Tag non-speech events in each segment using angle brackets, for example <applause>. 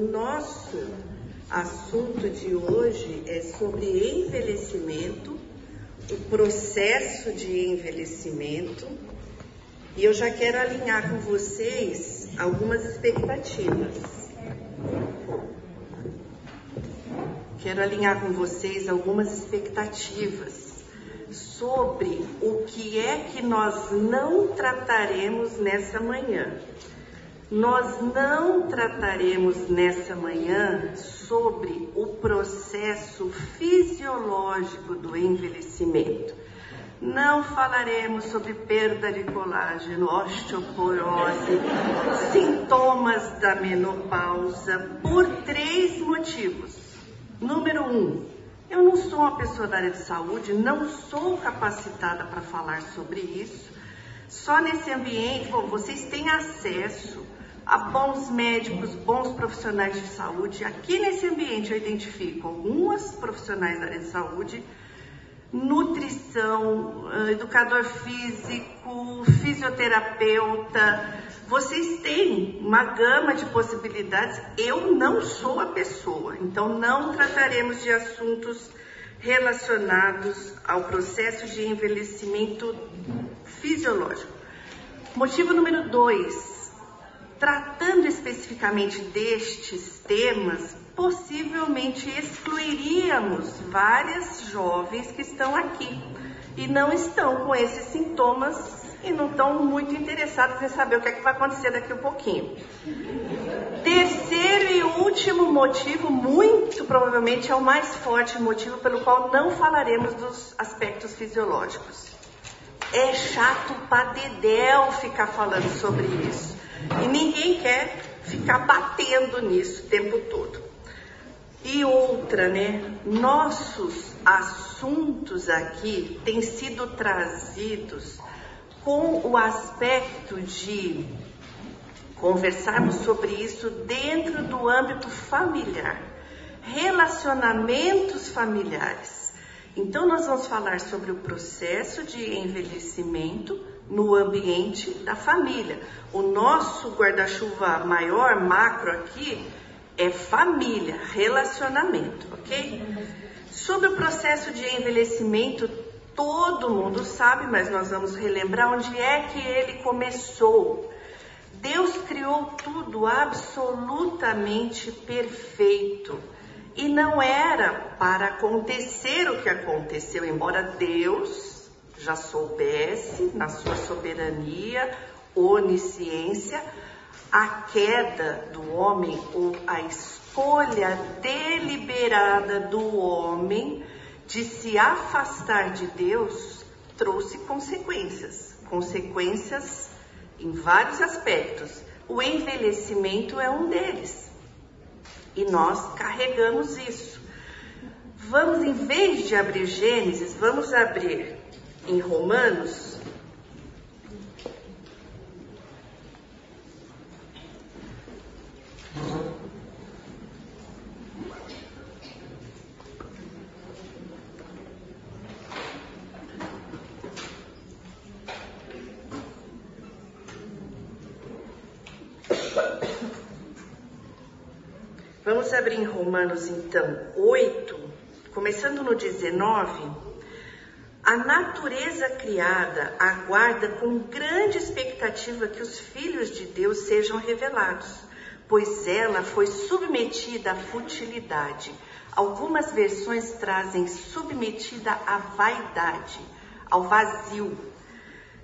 O nosso assunto de hoje é sobre envelhecimento, o processo de envelhecimento, e eu já quero alinhar com vocês algumas expectativas. Quero alinhar com vocês algumas expectativas sobre o que é que nós não trataremos nessa manhã. Nós não trataremos nessa manhã sobre o processo fisiológico do envelhecimento. Não falaremos sobre perda de colágeno, osteoporose, sintomas da menopausa, por três motivos. Número um, eu não sou uma pessoa da área de saúde, não sou capacitada para falar sobre isso. Só nesse ambiente, bom, vocês têm acesso a bons médicos, bons profissionais de saúde. Aqui nesse ambiente eu identifico algumas profissionais da área de saúde, nutrição, ah, educador físico, fisioterapeuta. Vocês têm uma gama de possibilidades. Eu não sou a pessoa, então não trataremos de assuntos relacionados ao processo de envelhecimento fisiológico. Motivo número dois, tratando especificamente destes temas, possivelmente excluiríamos várias jovens que estão aqui e não estão com esses sintomas e não estão muito interessados em saber o que, é que vai acontecer daqui a um pouquinho. Terceiro e último motivo, muito provavelmente é o mais forte motivo pelo qual não falaremos dos aspectos fisiológicos. É chato para dedéu ficar falando sobre isso. E ninguém quer ficar batendo nisso o tempo todo. E outra, né? Nossos assuntos aqui têm sido trazidos com o aspecto de conversarmos sobre isso dentro do âmbito familiar, relacionamentos familiares. Então, nós vamos falar sobre o processo de envelhecimento no ambiente da família. O nosso guarda-chuva maior, macro aqui, é família, relacionamento, ok? Sobre o processo de envelhecimento, todo mundo sabe, mas nós vamos relembrar onde é que ele começou. Deus criou tudo absolutamente perfeito. E não era para acontecer o que aconteceu, embora Deus já soubesse, na sua soberania, onisciência, a queda do homem ou a escolha deliberada do homem de se afastar de Deus trouxe consequências. Consequências em vários aspectos. O envelhecimento é um deles. E nós carregamos isso. Vamos, em vez de abrir Gênesis, vamos abrir em Romanos, Vamos abrir em Romanos então 8, começando no 19. A natureza criada aguarda com grande expectativa que os filhos de Deus sejam revelados, pois ela foi submetida à futilidade. Algumas versões trazem submetida à vaidade, ao vazio,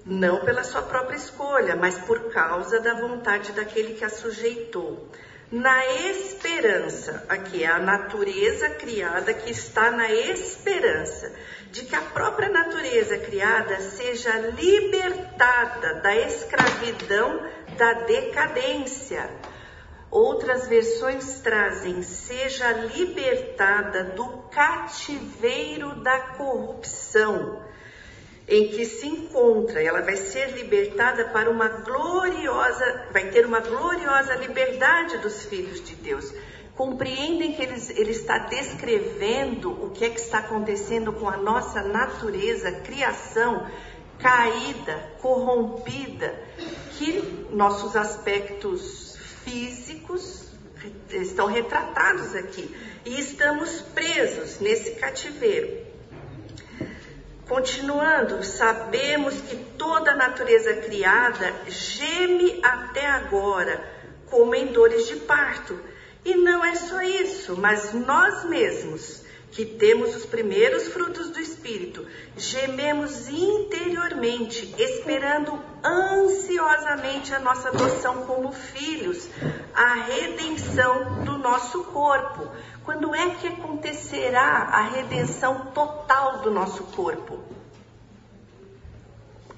não pela sua própria escolha, mas por causa da vontade daquele que a sujeitou. Na esperança, aqui é a natureza criada que está na esperança de que a própria natureza criada seja libertada da escravidão da decadência. Outras versões trazem seja libertada do cativeiro da corrupção em que se encontra, ela vai ser libertada para uma gloriosa, vai ter uma gloriosa liberdade dos filhos de Deus compreendem que ele, ele está descrevendo o que é que está acontecendo com a nossa natureza, criação caída, corrompida, que nossos aspectos físicos estão retratados aqui. E estamos presos nesse cativeiro. Continuando, sabemos que toda a natureza criada geme até agora, como em dores de parto. E não é só isso, mas nós mesmos, que temos os primeiros frutos do Espírito, gememos interiormente, esperando ansiosamente a nossa adoção como filhos, a redenção do nosso corpo. Quando é que acontecerá a redenção total do nosso corpo?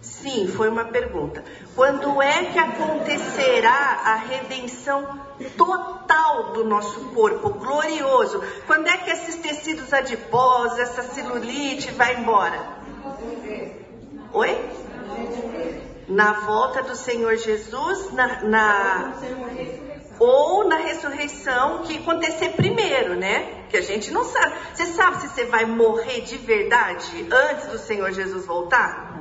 Sim, foi uma pergunta. Quando é que acontecerá a redenção total do nosso corpo, glorioso? Quando é que esses tecidos adiposos, essa celulite vai embora? Oi? Na volta do Senhor Jesus, na, na ou na ressurreição que acontecer primeiro, né? Que a gente não sabe. Você sabe se você vai morrer de verdade antes do Senhor Jesus voltar?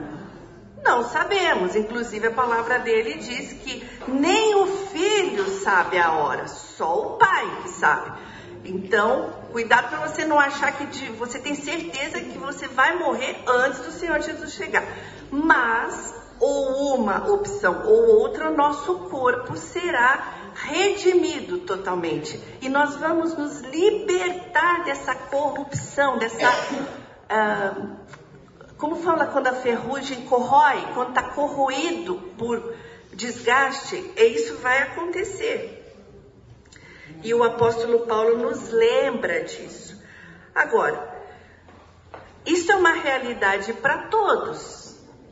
Não sabemos. Inclusive a palavra dele diz que nem o filho sabe a hora, só o pai que sabe. Então, cuidado para você não achar que de, você tem certeza que você vai morrer antes do Senhor Jesus chegar. Mas ou uma opção ou outra, o nosso corpo será redimido totalmente. E nós vamos nos libertar dessa corrupção, dessa. Uh, como fala quando a ferrugem corrói, quando está corroído por desgaste, é isso vai acontecer. E o apóstolo Paulo nos lembra disso. Agora, isso é uma realidade para todos.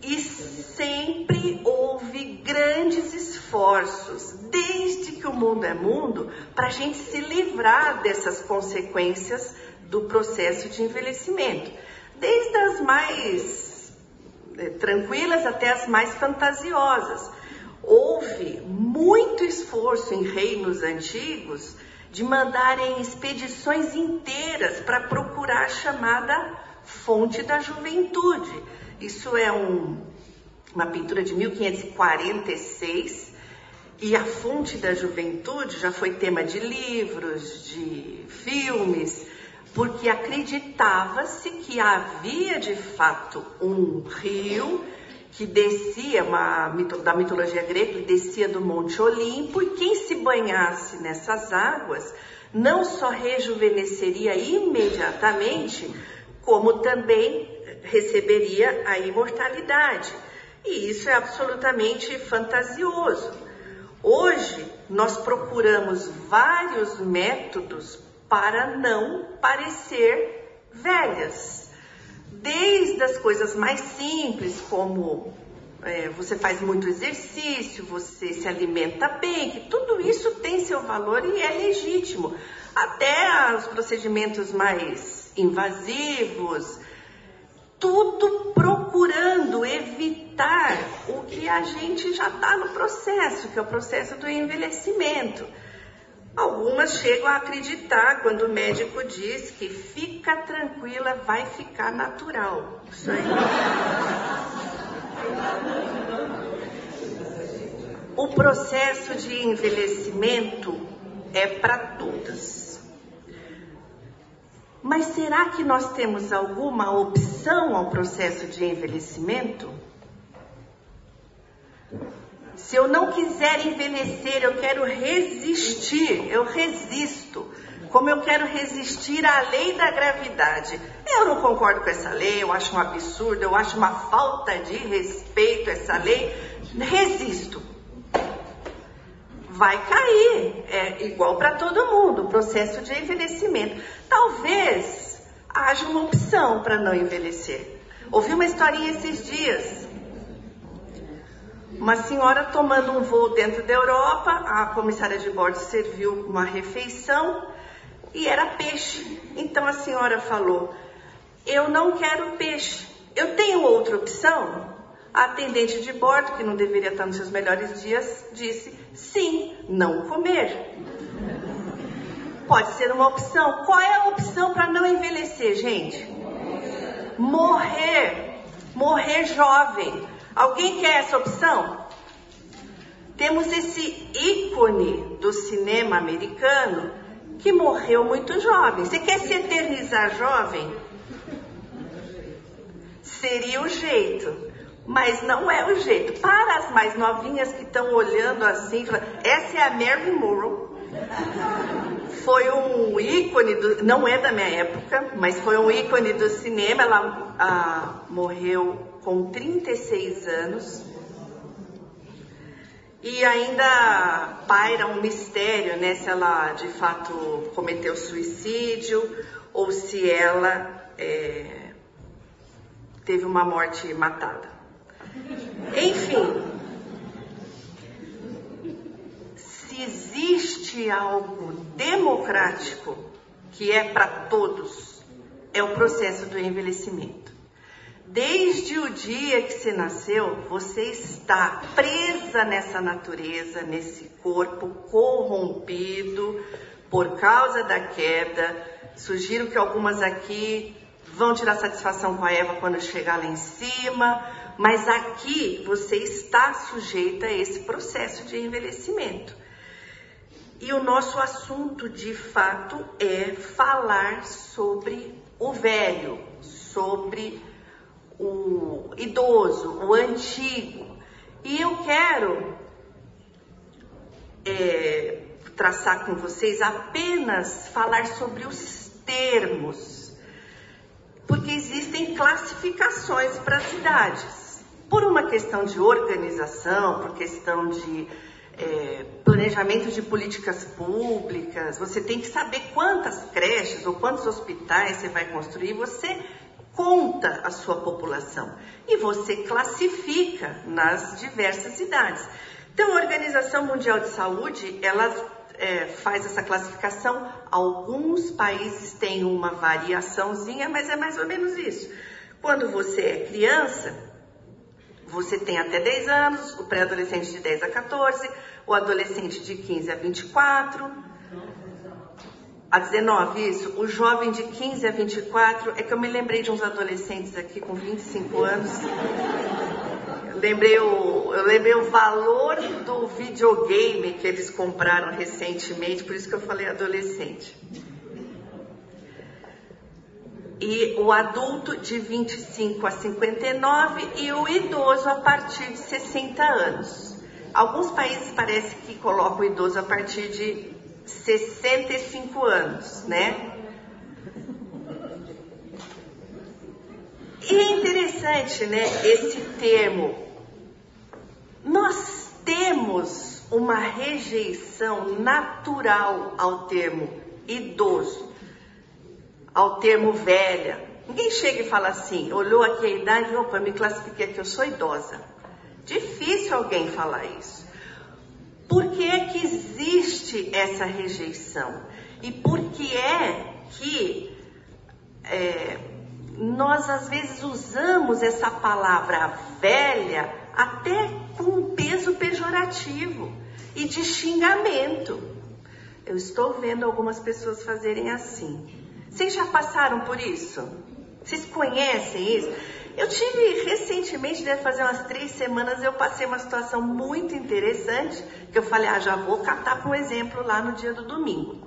E sempre houve grandes esforços, desde que o mundo é mundo, para a gente se livrar dessas consequências do processo de envelhecimento desde as mais eh, tranquilas até as mais fantasiosas. Houve muito esforço em reinos antigos de mandarem expedições inteiras para procurar a chamada fonte da juventude. Isso é um, uma pintura de 1546 e a fonte da juventude já foi tema de livros, de filmes, porque acreditava-se que havia de fato um rio que descia, uma, da mitologia grega, ele descia do Monte Olimpo, e quem se banhasse nessas águas não só rejuvenesceria imediatamente, como também receberia a imortalidade. E isso é absolutamente fantasioso. Hoje, nós procuramos vários métodos para não parecer velhas. Desde as coisas mais simples, como é, você faz muito exercício, você se alimenta bem, que tudo isso tem seu valor e é legítimo. Até os procedimentos mais invasivos, tudo procurando evitar o que a gente já está no processo, que é o processo do envelhecimento. Algumas chegam a acreditar quando o médico diz que fica tranquila, vai ficar natural. Isso aí. O processo de envelhecimento é para todas. Mas será que nós temos alguma opção ao processo de envelhecimento? Se eu não quiser envelhecer, eu quero resistir, eu resisto. Como eu quero resistir à lei da gravidade. Eu não concordo com essa lei, eu acho um absurdo, eu acho uma falta de respeito essa lei. Resisto. Vai cair, é igual para todo mundo, o processo de envelhecimento. Talvez haja uma opção para não envelhecer. Ouvi uma historinha esses dias uma senhora tomando um voo dentro da Europa, a comissária de bordo serviu uma refeição e era peixe. Então a senhora falou: Eu não quero peixe. Eu tenho outra opção? A atendente de bordo, que não deveria estar nos seus melhores dias, disse: Sim, não comer. Pode ser uma opção. Qual é a opção para não envelhecer, gente? Morrer. Morrer jovem. Alguém quer essa opção? temos esse ícone do cinema americano que morreu muito jovem. Você quer se eternizar jovem? Seria o jeito. Mas não é o jeito. Para as mais novinhas que estão olhando assim, essa é a Marilyn Monroe. Foi um ícone do, não é da minha época, mas foi um ícone do cinema. Ela ah, morreu com 36 anos. E ainda paira um mistério, né, se ela de fato cometeu suicídio ou se ela é, teve uma morte matada. Enfim, se existe algo democrático que é para todos, é o processo do envelhecimento. Desde o dia que você nasceu, você está presa nessa natureza, nesse corpo corrompido por causa da queda. Sugiro que algumas aqui vão tirar satisfação com a Eva quando chegar lá em cima, mas aqui você está sujeita a esse processo de envelhecimento. E o nosso assunto de fato é falar sobre o velho, sobre o idoso, o antigo. E eu quero é, traçar com vocês apenas falar sobre os termos, porque existem classificações para as idades. Por uma questão de organização, por questão de é, planejamento de políticas públicas, você tem que saber quantas creches ou quantos hospitais você vai construir, você conta a sua população e você classifica nas diversas idades. Então, a Organização Mundial de Saúde, ela é, faz essa classificação. Alguns países têm uma variaçãozinha, mas é mais ou menos isso. Quando você é criança, você tem até 10 anos, o pré-adolescente de 10 a 14, o adolescente de 15 a 24, a 19, isso. O jovem de 15 a 24, é que eu me lembrei de uns adolescentes aqui com 25 anos. Eu lembrei o, eu lembrei o valor do videogame que eles compraram recentemente, por isso que eu falei adolescente. E o adulto de 25 a 59 e o idoso a partir de 60 anos. Alguns países parece que colocam o idoso a partir de 65 anos, né? E é interessante, né, esse termo. Nós temos uma rejeição natural ao termo idoso, ao termo velha. Ninguém chega e fala assim, olhou aqui a idade, opa, me classifiquei que eu sou idosa. Difícil alguém falar isso. Por que é que existe essa rejeição? E por que é que é, nós às vezes usamos essa palavra velha até com um peso pejorativo e de xingamento? Eu estou vendo algumas pessoas fazerem assim. Vocês já passaram por isso? Vocês conhecem isso? Eu tive recentemente, deve fazer umas três semanas, eu passei uma situação muito interessante, que eu falei, ah, já vou catar para um exemplo lá no dia do domingo.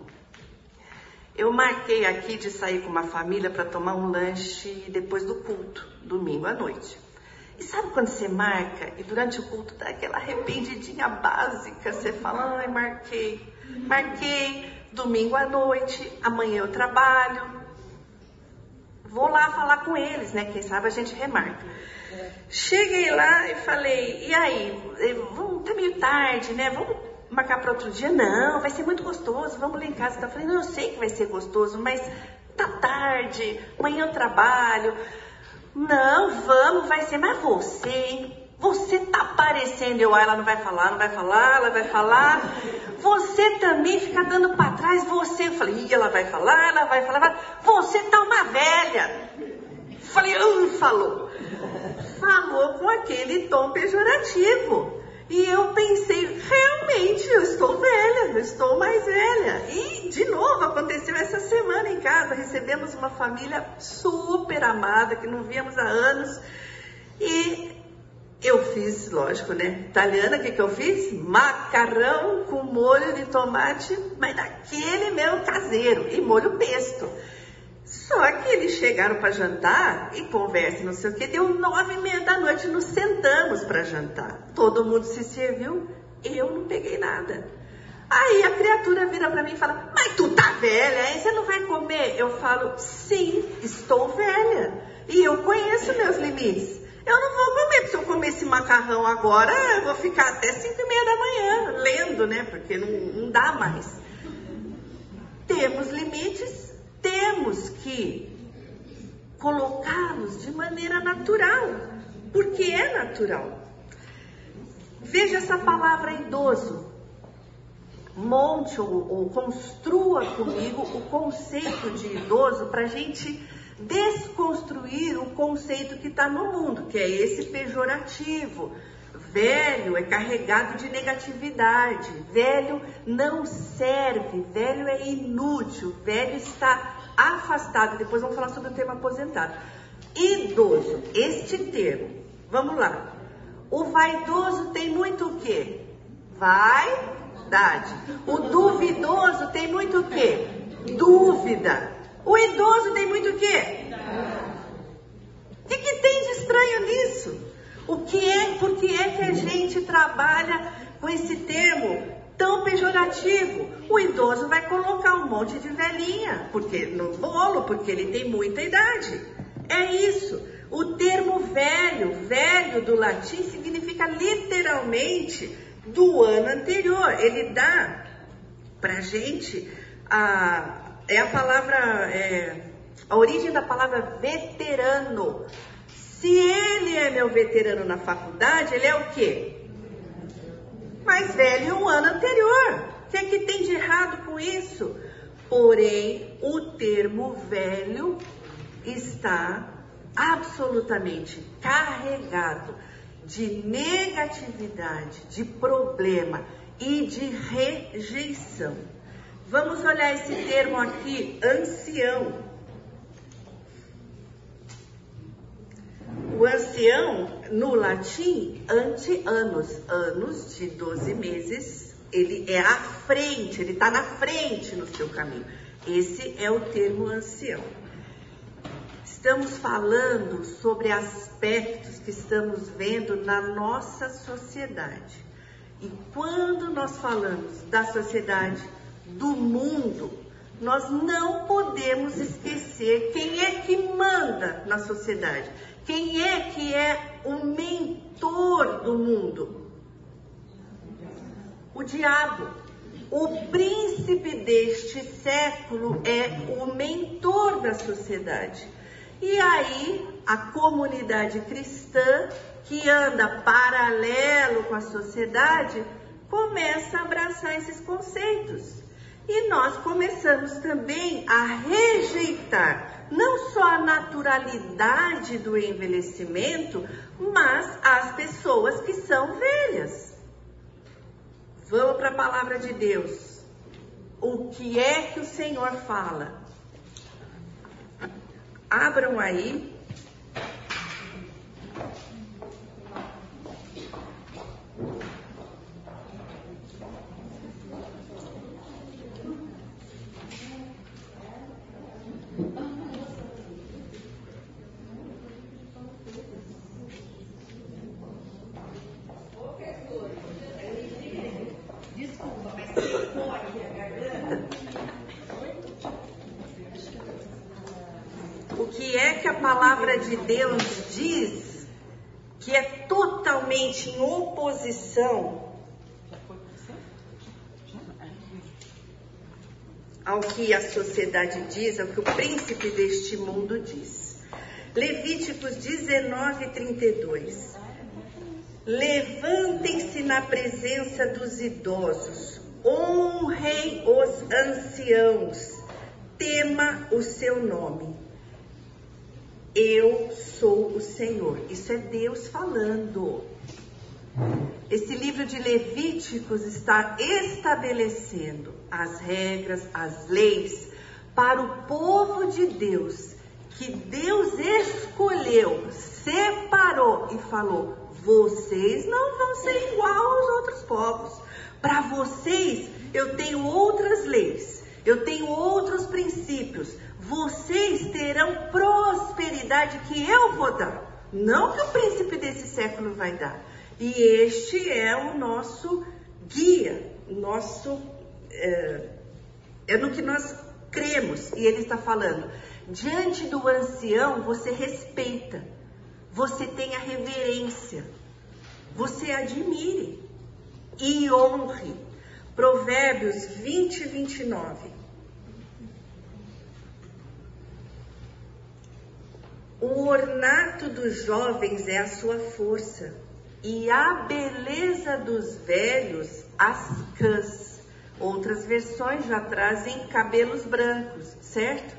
Eu marquei aqui de sair com uma família para tomar um lanche depois do culto, domingo à noite. E sabe quando você marca e durante o culto dá aquela arrependidinha básica, você fala, ai, marquei, marquei, domingo à noite, amanhã eu trabalho, Vou lá falar com eles, né? Quem sabe a gente remarca. Cheguei lá e falei, e aí, eh, tá meio tarde, né? Vamos marcar para outro dia? Não, vai ser muito gostoso, vamos lá em casa. Eu falei, não, eu sei que vai ser gostoso, mas tá tarde, amanhã eu trabalho. Não, vamos, vai ser, mas você, hein? Você tá aparecendo, eu, ah, ela não vai falar, não vai falar, ela vai falar. Você também fica dando para trás, você. Eu falei, Ih, ela vai falar, ela vai falar. Você tá uma velha. Falei, hum, falou. Falou com aquele tom pejorativo. E eu pensei, realmente, eu estou velha, eu estou mais velha. E, de novo, aconteceu essa semana em casa. Recebemos uma família super amada, que não víamos há anos. E Eu fiz, lógico, né? Italiana, o que, que eu fiz? Macarrão com molho de tomate, mas daquele meu caseiro, e molho pesto. Só que eles chegaram para jantar e conversa, não sei o que, deu nove e meia da noite, nos sentamos para jantar. Todo mundo se serviu, eu não peguei nada. Aí a criatura vira para mim e fala: Mas tu tá velha, hein? Você não vai comer? Eu falo: Sim, estou velha. E eu conheço meus limites. Eu não vou comer, porque se eu comer esse macarrão agora, eu vou ficar até 5 e meia da manhã lendo, né? Porque não, não dá mais. Temos limites, temos que colocá-los de maneira natural, porque é natural. Veja essa palavra idoso. Monte ou, ou construa comigo o conceito de idoso para a gente desconstruir o conceito que está no mundo, que é esse pejorativo. Velho é carregado de negatividade, velho não serve, velho é inútil, velho está afastado. Depois vamos falar sobre o termo aposentado. Idoso, este termo, vamos lá. O vaidoso tem muito o quê? Vaidade. O duvidoso tem muito o quê? Dúvida. O idoso tem muito o quê? O que, que tem de estranho nisso? O que é, por que é que a gente trabalha com esse termo tão pejorativo? O idoso vai colocar um monte de velhinha, porque no bolo, porque ele tem muita idade. É isso. O termo velho, velho do latim, significa literalmente do ano anterior. Ele dá pra gente a, é a palavra, é, a origem da palavra veterano. Se ele é meu veterano na faculdade, ele é o quê? Mais velho um ano anterior. O que é que tem de errado com isso? Porém, o termo velho está absolutamente carregado de negatividade, de problema e de rejeição. Vamos olhar esse termo aqui, ancião. O ancião, no latim, ante anos, anos de 12 meses, ele é à frente, ele está na frente no seu caminho. Esse é o termo ancião. Estamos falando sobre aspectos que estamos vendo na nossa sociedade. E quando nós falamos da sociedade, do mundo, nós não podemos esquecer quem é que manda na sociedade, quem é que é o mentor do mundo. O diabo. O príncipe deste século é o mentor da sociedade. E aí, a comunidade cristã, que anda paralelo com a sociedade, começa a abraçar esses conceitos. E nós começamos também a rejeitar não só a naturalidade do envelhecimento, mas as pessoas que são velhas. Vamos para a palavra de Deus. O que é que o Senhor fala? Abram aí palavra de Deus diz que é totalmente em oposição ao que a sociedade diz, ao que o príncipe deste mundo diz. Levíticos 19, 32. Levantem-se na presença dos idosos, honrem os anciãos, tema o seu nome. Eu sou o Senhor. Isso é Deus falando. Esse livro de Levíticos está estabelecendo as regras, as leis para o povo de Deus, que Deus escolheu, separou e falou: vocês não vão ser igual aos outros povos. Para vocês, eu tenho outras leis, eu tenho outros princípios. Vocês terão prosperidade que eu vou dar, não que o príncipe desse século vai dar. E este é o nosso guia, nosso é, é no que nós cremos. E ele está falando: diante do ancião você respeita, você tenha reverência, você admire e honre. Provérbios 20, 29. O ornato dos jovens é a sua força, e a beleza dos velhos as cãs. Outras versões já trazem cabelos brancos, certo?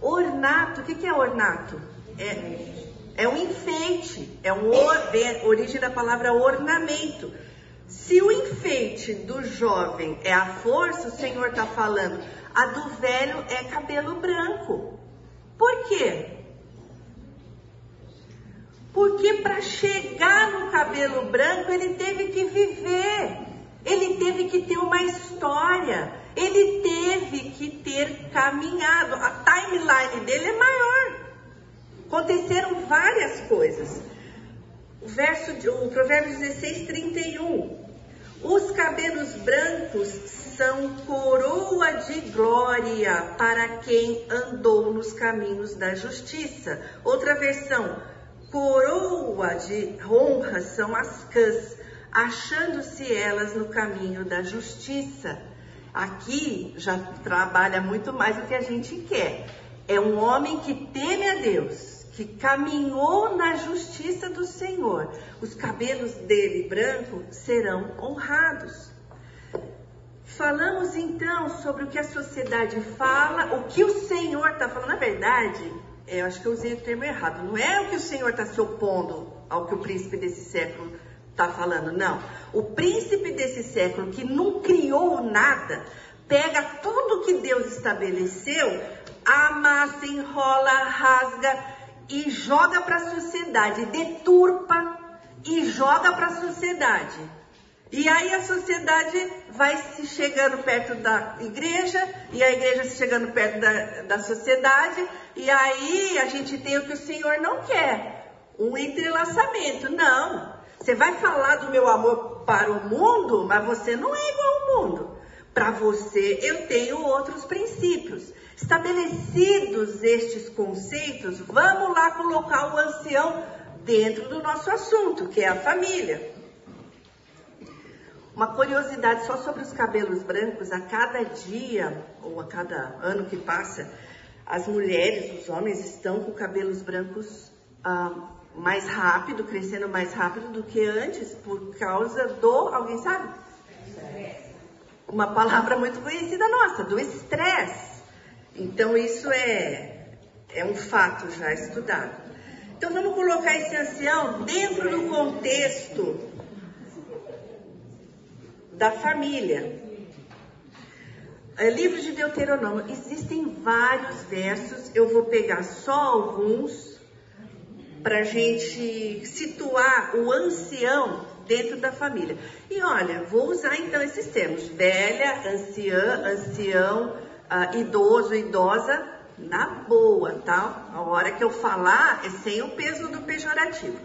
Ornato, o que é ornato? É, é um enfeite, é um a origem da palavra ornamento. Se o enfeite do jovem é a força, o Senhor está falando, a do velho é cabelo branco. Por quê? Porque para chegar no cabelo branco ele teve que viver, ele teve que ter uma história, ele teve que ter caminhado. A timeline dele é maior. Aconteceram várias coisas. O verso, o provérbio 16, 31. Os cabelos brancos são coroa de glória para quem andou nos caminhos da justiça. Outra versão, coroa de honra são as cãs, achando-se elas no caminho da justiça. Aqui já trabalha muito mais do que a gente quer. É um homem que teme a Deus, que caminhou na justiça do Senhor. Os cabelos dele branco serão honrados. Falamos então sobre o que a sociedade fala, o que o Senhor está falando. Na verdade, eu acho que eu usei o termo errado. Não é o que o Senhor está se opondo ao que o príncipe desse século está falando, não. O príncipe desse século que não criou nada, pega tudo que Deus estabeleceu, amassa, enrola, rasga e joga para a sociedade, deturpa e joga para a sociedade. E aí a sociedade vai se chegando perto da igreja, e a igreja se chegando perto da, da sociedade, e aí a gente tem o que o Senhor não quer: um entrelaçamento. Não. Você vai falar do meu amor para o mundo, mas você não é igual ao mundo. Para você, eu tenho outros princípios. Estabelecidos estes conceitos, vamos lá colocar o ancião dentro do nosso assunto, que é a família. Uma curiosidade só sobre os cabelos brancos, a cada dia ou a cada ano que passa, as mulheres, os homens estão com cabelos brancos ah, mais rápido, crescendo mais rápido do que antes, por causa do, alguém sabe? Uma palavra muito conhecida nossa, do estresse. Então isso é, é um fato já estudado. Então vamos colocar esse ancião dentro do contexto da família. É, livro de Deuteronômio, existem vários versos, eu vou pegar só alguns para gente situar o ancião dentro da família. E olha, vou usar então esses termos: velha, anciã, ancião, uh, idoso, idosa, na boa, tá? A hora que eu falar é sem o peso do pejorativo.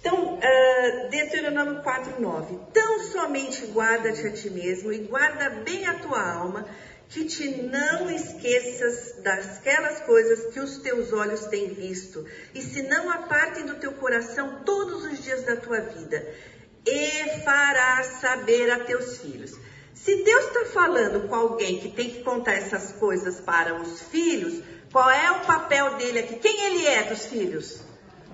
Então, uh, Deuteronômio 4,9: Tão somente guarda-te a ti mesmo e guarda bem a tua alma, que te não esqueças dasquelas coisas que os teus olhos têm visto, e se não apartem do teu coração todos os dias da tua vida, e farás saber a teus filhos. Se Deus está falando com alguém que tem que contar essas coisas para os filhos, qual é o papel dele aqui? Quem ele é dos filhos?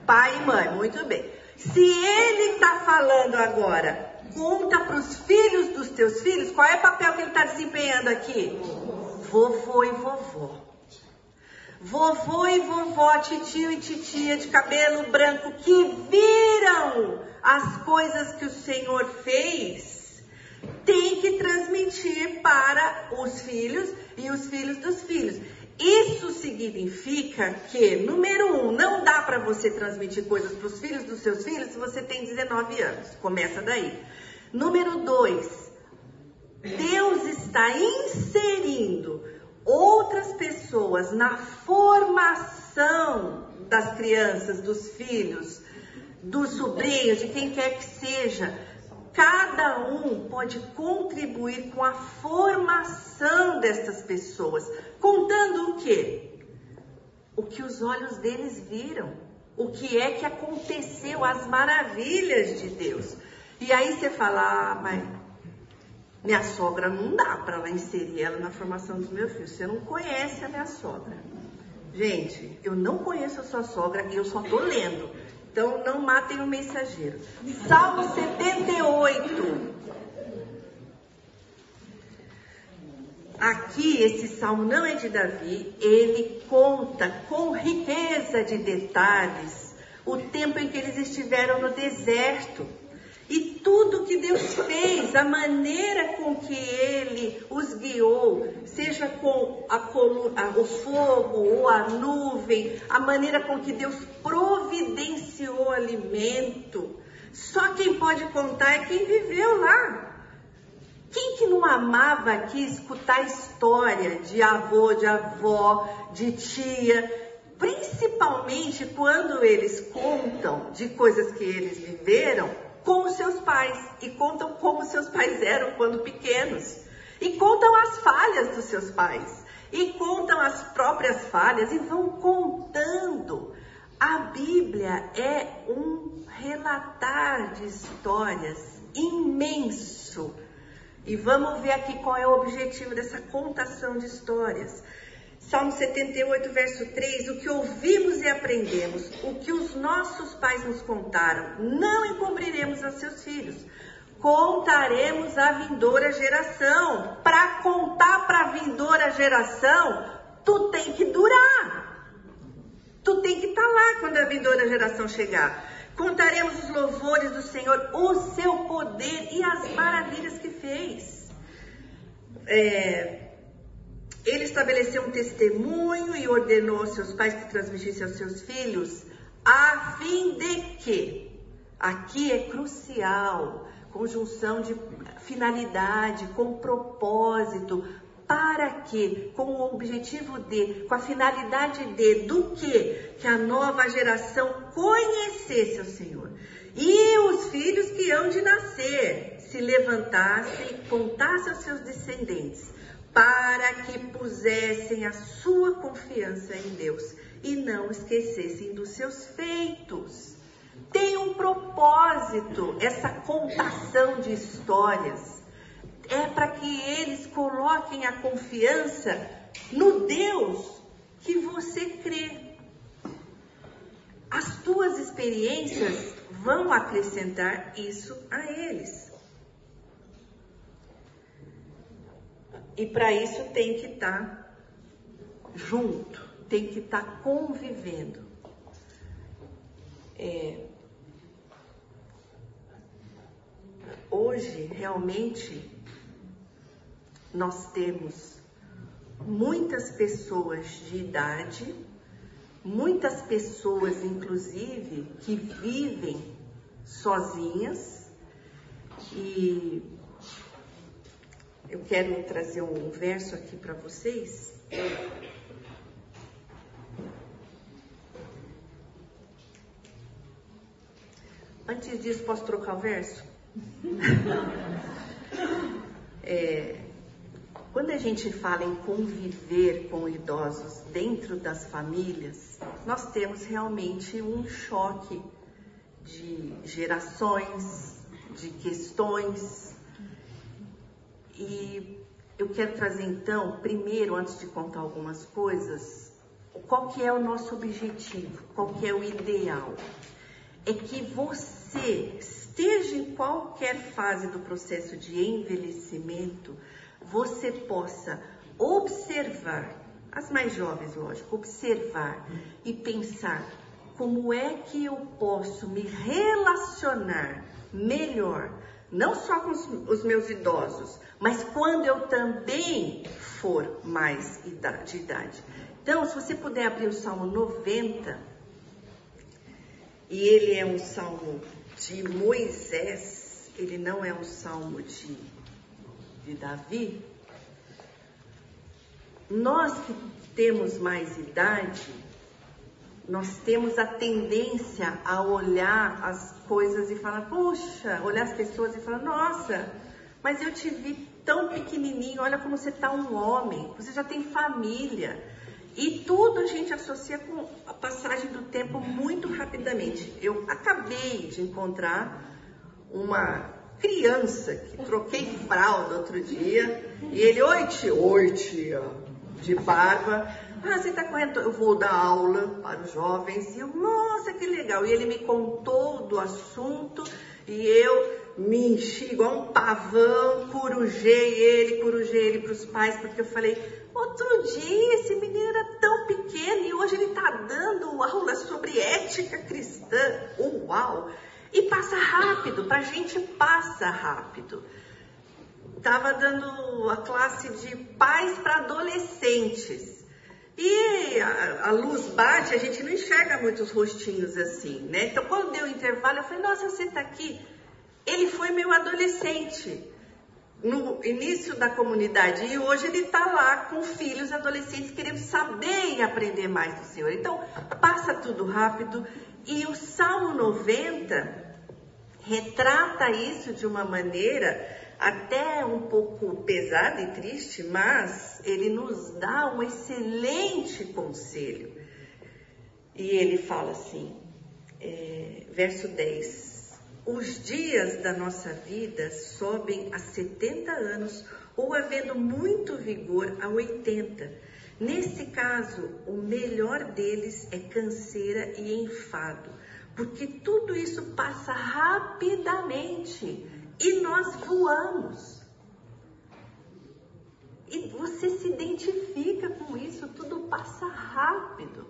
Pai e mãe, muito bem. Se ele está falando agora, conta para os filhos dos teus filhos, qual é o papel que ele está desempenhando aqui? Vovô e vovó. Vovô e vovó, titio e titia de cabelo branco que viram as coisas que o Senhor fez, tem que transmitir para os filhos e os filhos dos filhos. Isso significa que, número um, não dá para você transmitir coisas para os filhos dos seus filhos se você tem 19 anos. Começa daí. Número dois, Deus está inserindo outras pessoas na formação das crianças, dos filhos, dos sobrinhos, de quem quer que seja. Cada um pode contribuir com a formação destas pessoas, contando o quê? O que os olhos deles viram, o que é que aconteceu, as maravilhas de Deus. E aí você fala, ah, mas minha sogra não dá para ela inserir ela na formação dos meus filhos. Você não conhece a minha sogra. Gente, eu não conheço a sua sogra e eu só tô lendo. Então não matem o mensageiro. Salmo 78. Aqui, esse salmo não é de Davi, ele conta com riqueza de detalhes o tempo em que eles estiveram no deserto e tudo que Deus fez, a maneira com que Ele os guiou, seja com a coluna, o fogo ou a nuvem, a maneira com que Deus providenciou alimento. Só quem pode contar é quem viveu lá. Quem que não amava aqui escutar história de avô, de avó, de tia, principalmente quando eles contam de coisas que eles viveram, com os seus pais e contam como seus pais eram quando pequenos e contam as falhas dos seus pais e contam as próprias falhas e vão contando. A Bíblia é um relatar de histórias imenso. E vamos ver aqui qual é o objetivo dessa contação de histórias. Salmo 78, verso 3: O que ouvimos e aprendemos, o que os nossos pais nos contaram, não encobriremos a seus filhos. Contaremos à vindoura geração. Para contar para a vindoura geração, tu tem que durar. Tu tem que estar tá lá quando a vindoura geração chegar. Contaremos os louvores do Senhor, o seu poder e as maravilhas que fez. É, ele estabeleceu um testemunho e ordenou aos seus pais que transmitissem aos seus filhos, a fim de que, aqui é crucial, conjunção de finalidade, com propósito, para que, com o objetivo de, com a finalidade de, do que? Que a nova geração conhecesse o Senhor. E os filhos que hão de nascer se levantassem contassem aos seus descendentes para que pusessem a sua confiança em Deus e não esquecessem dos seus feitos. Tem um propósito essa contação de histórias. É para que eles coloquem a confiança no Deus que você crê. As tuas experiências vão acrescentar isso a eles. E para isso tem que estar tá junto, tem que estar tá convivendo. É, hoje, realmente, nós temos muitas pessoas de idade, muitas pessoas, inclusive, que vivem sozinhas e eu quero trazer um verso aqui para vocês. Antes disso, posso trocar o verso? <laughs> é, quando a gente fala em conviver com idosos dentro das famílias, nós temos realmente um choque de gerações, de questões, e eu quero trazer então, primeiro, antes de contar algumas coisas, qual que é o nosso objetivo, qual que é o ideal. É que você esteja em qualquer fase do processo de envelhecimento, você possa observar, as mais jovens, lógico, observar e pensar como é que eu posso me relacionar melhor não só com os, os meus idosos, mas quando eu também for mais de idade. Então, se você puder abrir o Salmo 90, e ele é um salmo de Moisés, ele não é um salmo de, de Davi. Nós que temos mais idade, nós temos a tendência a olhar as coisas e falar, puxa, olhar as pessoas e falar, nossa, mas eu te vi tão pequenininho, olha como você está um homem, você já tem família. E tudo a gente associa com a passagem do tempo muito rapidamente. Eu acabei de encontrar uma criança que troquei fralda outro dia e ele, oi tia, oi tia, de barba. Ah, você está correndo? Eu vou dar aula para os jovens. E eu, nossa, que legal. E ele me contou do assunto e eu me enchi igual um pavão, corujei ele, corujei ele para os pais, porque eu falei, outro dia esse menino era tão pequeno e hoje ele está dando aula sobre ética cristã. Uau! E passa rápido, para a gente passa rápido estava dando a classe de pais para adolescentes. E a, a, luz bate, a gente não enxerga muitos rostinhos assim, né? Então, quando deu o intervalo, eu falei: Nossa, você está aqui? Ele foi meu adolescente no início da comunidade e hoje ele está lá com filhos adolescentes querendo saber e aprender mais do Senhor. Então, passa tudo rápido e o Salmo 90 retrata isso de uma maneira até um pouco pesado e triste, mas ele nos dá um excelente conselho. E ele fala assim, é, verso 10: Os dias da nossa vida sobem a 70 anos, ou havendo muito vigor, a 80. Nesse caso, o melhor deles é canseira e enfado, porque tudo isso passa rapidamente e nós voamos. E você se identifica com isso, tudo passa rápido.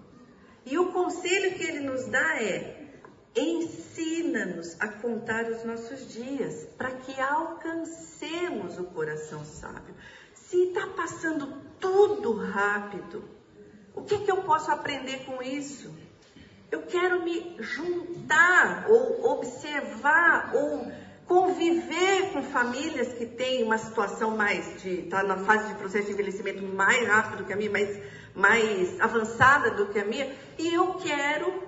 E o conselho que ele nos dá é: ensina-nos a contar os nossos dias, para que alcancemos o coração sábio. Se está passando tudo rápido, o que, que eu posso aprender com isso? Eu quero me juntar, ou observar, ou conviver com famílias que têm uma situação mais de tá na fase de processo de envelhecimento mais rápido que a minha, mais mais avançada do que a minha, e eu quero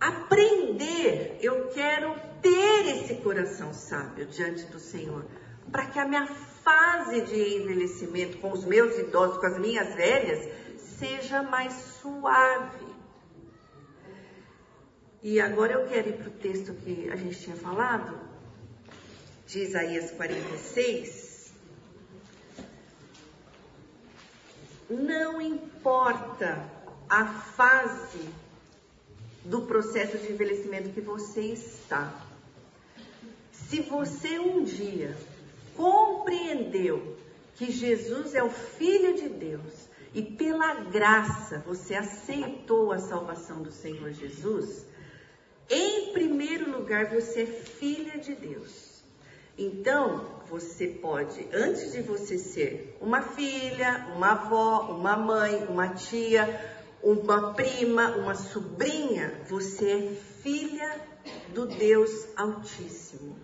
aprender, eu quero ter esse coração sábio diante do Senhor, para que a minha fase de envelhecimento com os meus idosos, com as minhas velhas, seja mais suave. E agora eu quero ir para o texto que a gente tinha falado, de Isaías 46, não importa a fase do processo de envelhecimento que você está. Se você um dia compreendeu que Jesus é o Filho de Deus e pela graça você aceitou a salvação do Senhor Jesus, em primeiro lugar você é filha de Deus. Então, você pode, antes de você ser uma filha, uma avó, uma mãe, uma tia, uma prima, uma sobrinha, você é filha do Deus Altíssimo.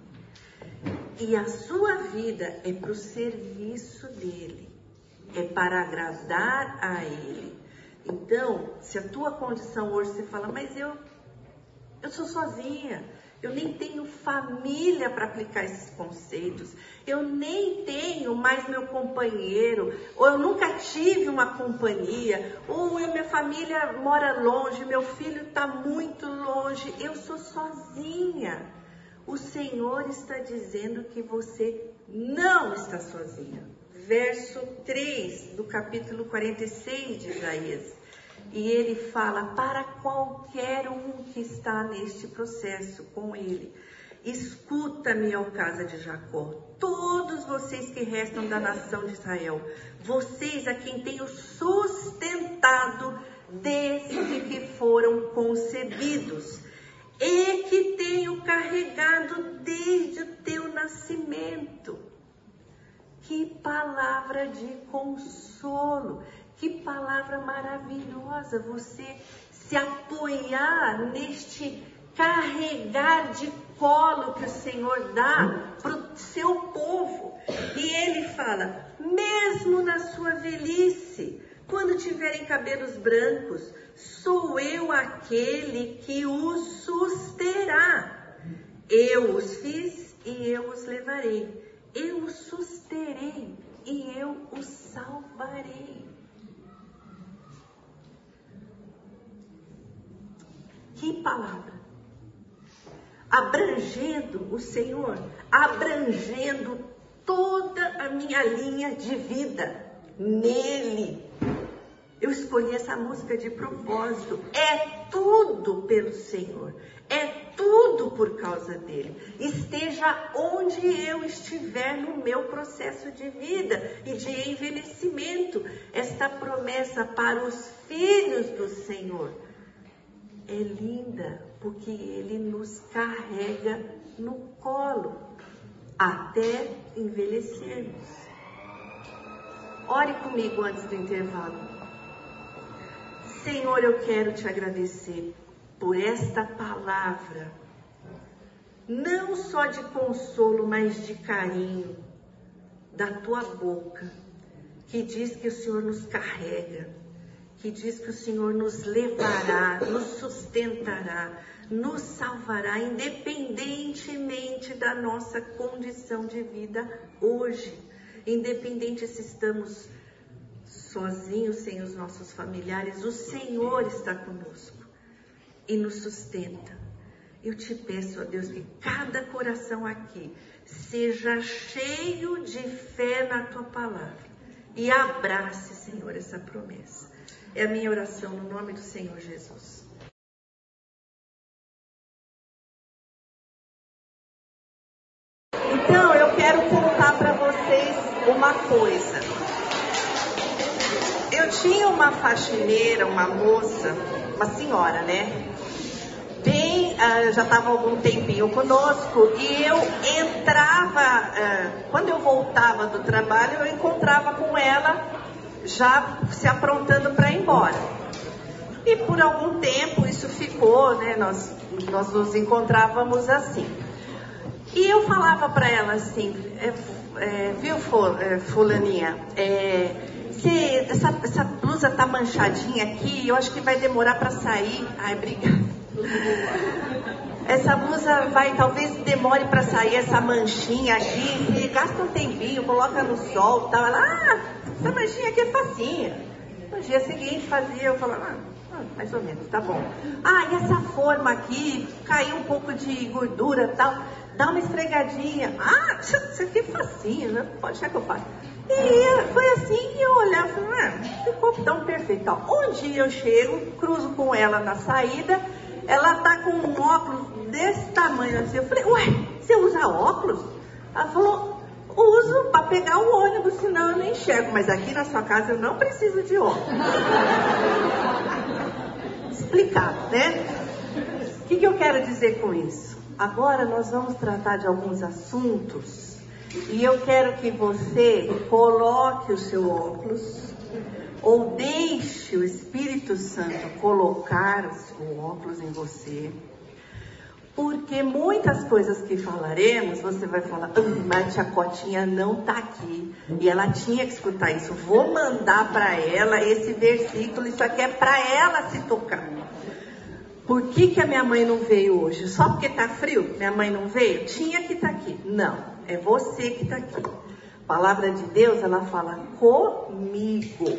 E a sua vida é para o serviço dele, é para agradar a ele. Então, se a tua condição hoje você fala, mas eu, eu sou sozinha, eu nem tenho família para aplicar esses conceitos, eu nem tenho mais meu companheiro, ou eu nunca tive uma companhia, ou eu, minha família mora longe, meu filho está muito longe, eu sou sozinha. O Senhor está dizendo que você não está sozinha. Verso 3 do capítulo 46 de Isaías. E ele fala para qualquer um que está neste processo com ele. Escuta-me, ó casa de Jacó, todos vocês que restam da nação de Israel, vocês a quem tenho sustentado desde que foram concebidos. e que tenho carregado desde o teu nascimento. Que palavra de consolo, que palavra maravilhosa você se apoiar neste carregar de colo que o Senhor dá para o seu povo. E ele fala: mesmo na sua velhice, quando tiverem cabelos brancos, sou eu aquele que os susterá. Eu os fiz e eu os levarei. Eu os susterei e eu os salvarei. Que palavra! Abrangendo o Senhor, abrangendo toda a minha linha de vida nele. Eu escolhi essa música de propósito. É tudo pelo Senhor. É tudo por causa dele. Esteja onde eu estiver no meu processo de vida e de envelhecimento. Esta promessa para os filhos do Senhor é linda, porque ele nos carrega no colo até envelhecermos. Ore comigo antes do intervalo. Senhor, eu quero te agradecer por esta palavra, não só de consolo, mas de carinho da tua boca, que diz que o Senhor nos carrega, que diz que o Senhor nos levará, nos sustentará, nos salvará, independentemente da nossa condição de vida hoje, independente se estamos sozinhos, sem os nossos familiares, o Senhor está conosco e nos sustenta. Eu te peço, ó Deus, que cada coração aqui seja cheio de fé na tua palavra e abrace, Senhor, essa promessa. É a minha oração no nome do Senhor Jesus. Então, eu quero contar para vocês uma coisa eu tinha uma faxineira, uma moça, uma senhora, né? Bem, uh, já estava algum tempinho conosco e eu entrava, uh, quando eu voltava do trabalho, eu encontrava com ela já se aprontando para ir embora. E por algum tempo isso ficou, né? Nós, nós nos encontrávamos assim. E eu falava para ela assim, é, é, viu, é, fulaninha, é, você, essa, essa blusa tá manchadinha aqui, eu acho que vai demorar para sair. Ai, obrigada. Essa blusa vai, talvez demore para sair essa manchinha aqui. Gasta um tempinho, coloca no sol, tal. Ela, ah, essa manchinha aqui é facinha. No dia seguinte fazia, eu falava, ah, mais ou menos, tá bom. Ah, e essa forma aqui, caiu um pouco de gordura tal. Dá uma esfregadinha. Ah, <laughs> isso aqui é facinho, né? Pode deixar que eu faço. E foi assim, eu olhava e falei, ah, ficou tão perfeito. Um dia eu chego, cruzo com ela na saída, ela tá com um óculos desse tamanho assim. Eu falei, ué, você usa óculos? Ela falou, uso para pegar o ônibus, senão eu não enxergo. Mas aqui na sua casa eu não preciso de óculos. <laughs> Explicado, né? O que, que eu quero dizer com isso? Agora nós vamos tratar de alguns assuntos e eu quero que você coloque o seu óculos ou deixe o Espírito Santo colocar o óculos em você. Porque muitas coisas que falaremos, você vai falar, ah, mas a Cotinha não está aqui. E ela tinha que escutar isso. Vou mandar para ela esse versículo, isso aqui é para ela se tocar. Por que, que a minha mãe não veio hoje? Só porque está frio? Minha mãe não veio? Tinha que estar tá aqui. Não. É você que está aqui. A palavra de Deus, ela fala comigo.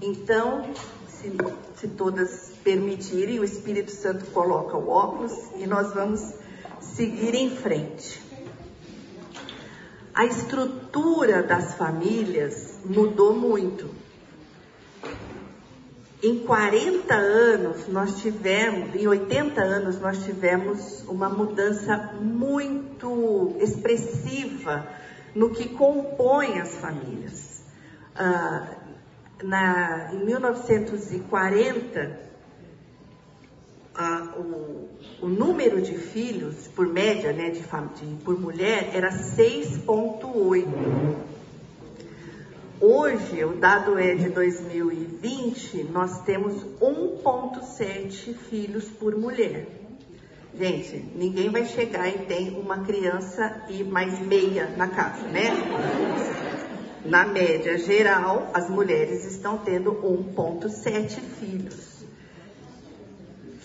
Então, se, se todas permitirem, o Espírito Santo coloca o óculos e nós vamos seguir em frente. A estrutura das famílias mudou muito. Em 40 anos nós tivemos, em 80 anos nós tivemos uma mudança muito expressiva no que compõe as famílias. Ah, na, em 1940, ah, o, o número de filhos, por média, né, de, de por mulher, era 6,8. Hoje, o dado é de 2020, nós temos 1,7 filhos por mulher. Gente, ninguém vai chegar e tem uma criança e mais meia na casa, né? Na média geral, as mulheres estão tendo 1,7 filhos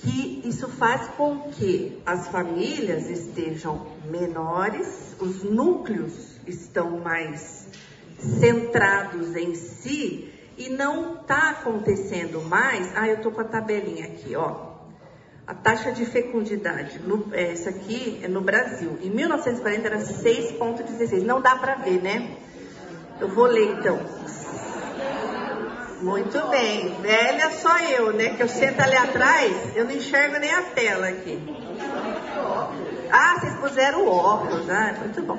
que isso faz com que as famílias estejam menores, os núcleos estão mais centrados em si e não está acontecendo mais. Ah, eu estou com a tabelinha aqui, ó. A taxa de fecundidade, no, é, essa aqui é no Brasil. Em 1940 era 6,16. Não dá para ver, né? Eu vou ler então. Muito bem. Velha só eu, né? Que eu sento ali atrás, eu não enxergo nem a tela aqui. Ah, vocês puseram óculos, ah, muito bom.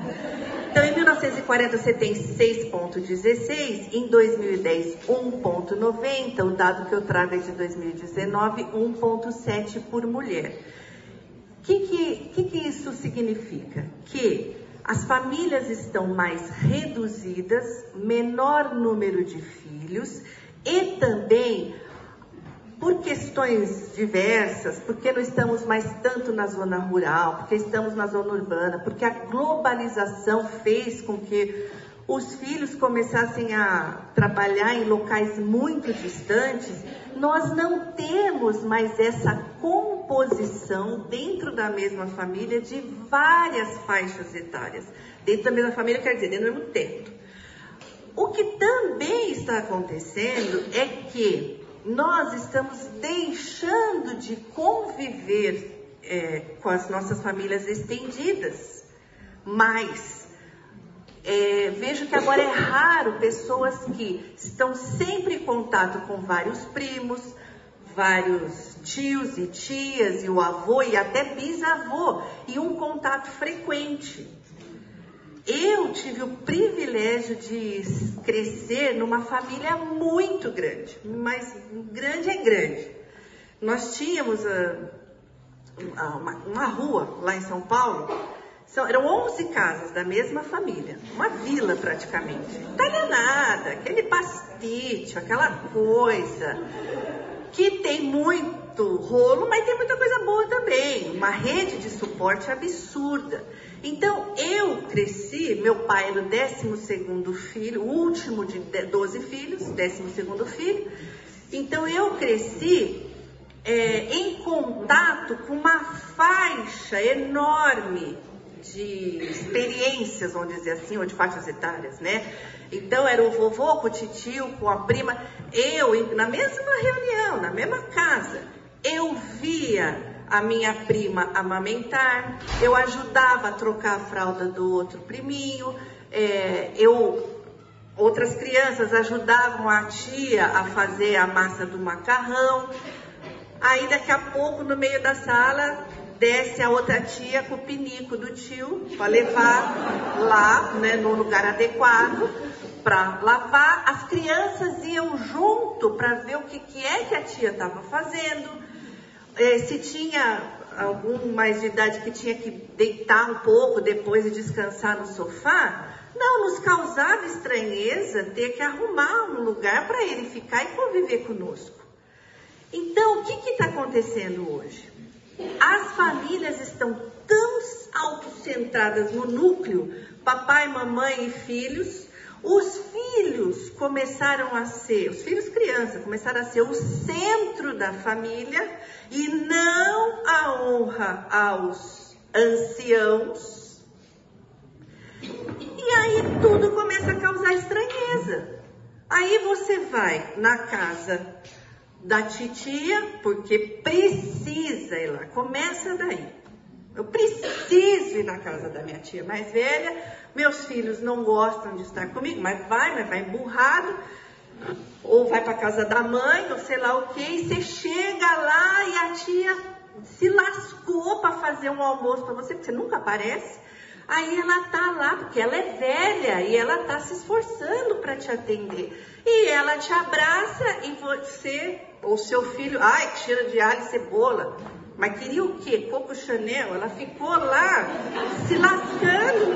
Então, em 1940 você tem 6,16, em 2010 1,90, o dado que eu trago é de 2019, 1,7 por mulher. O que, que, que, que isso significa? Que as famílias estão mais reduzidas, menor número de filhos e também por questões diversas, porque não estamos mais tanto na zona rural, porque estamos na zona urbana, porque a globalização fez com que os filhos começassem a trabalhar em locais muito distantes, nós não temos mais essa composição dentro da mesma família de várias faixas etárias. Dentro da mesma família quer dizer, dentro do mesmo teto. O que também está acontecendo é que nós estamos deixando de conviver é, com as nossas famílias estendidas, mas é, vejo que agora é raro pessoas que estão sempre em contato com vários primos, vários tios e tias, e o avô e até bisavô, e um contato frequente. Eu tive o privilégio de crescer numa família muito grande, mas grande é grande. Nós tínhamos uh, uma, uma, rua lá em São Paulo, são, eram 11 casas da mesma família, uma vila praticamente. Italianada, aquele pastite, aquela coisa que tem muito rolo, mas tem muita coisa boa também. Uma rede de suporte absurda. Então, eu cresci, meu pai era o 12 filho, o último de 12 filhos, 12 filho. Então, eu cresci é, em contato com uma faixa enorme de experiências, vamos dizer assim, ou de faixas etárias, né? Então, era o vovô com o tio, com a prima. Eu, na mesma reunião, na mesma casa, eu via a minha prima amamentar, eu ajudava a trocar a fralda do outro priminho, é, eu outras crianças ajudavam a tia a fazer a massa do macarrão. Aí daqui a pouco no meio da sala desce a outra tia com o pinico do tio para levar lá, né, no lugar adequado para lavar. As crianças iam junto para ver o que, que é que a tia estava fazendo é, se tinha algum mais de idade que tinha que deitar um pouco depois e descansar no sofá, não nos causava estranheza ter que arrumar um lugar para ele ficar e conviver conosco. Então, o que está acontecendo hoje? As famílias estão tão autocentradas no núcleo, papai, mamãe e filhos, os filhos começaram a ser, os filhos crianças começaram a ser o centro da família e não a honra aos anciãos. E aí tudo começa a causar estranheza. Aí você vai na casa da titia, porque precisa ir lá. Começa daí. Eu preciso ir na casa da minha tia mais velha. Meus filhos não gostam de estar comigo, mas vai, mas vai emburrado. Ou vai para casa da mãe, ou sei lá o que. E você chega lá e a tia se lascou para fazer um almoço para você, porque você nunca aparece. Aí ela tá lá, porque ela é velha e ela tá se esforçando para te atender. E ela te abraça e você, ou seu filho, ai, que cheiro de alho e cebola Mas queria o quê? Coco Chanel. Ela ficou lá se lascando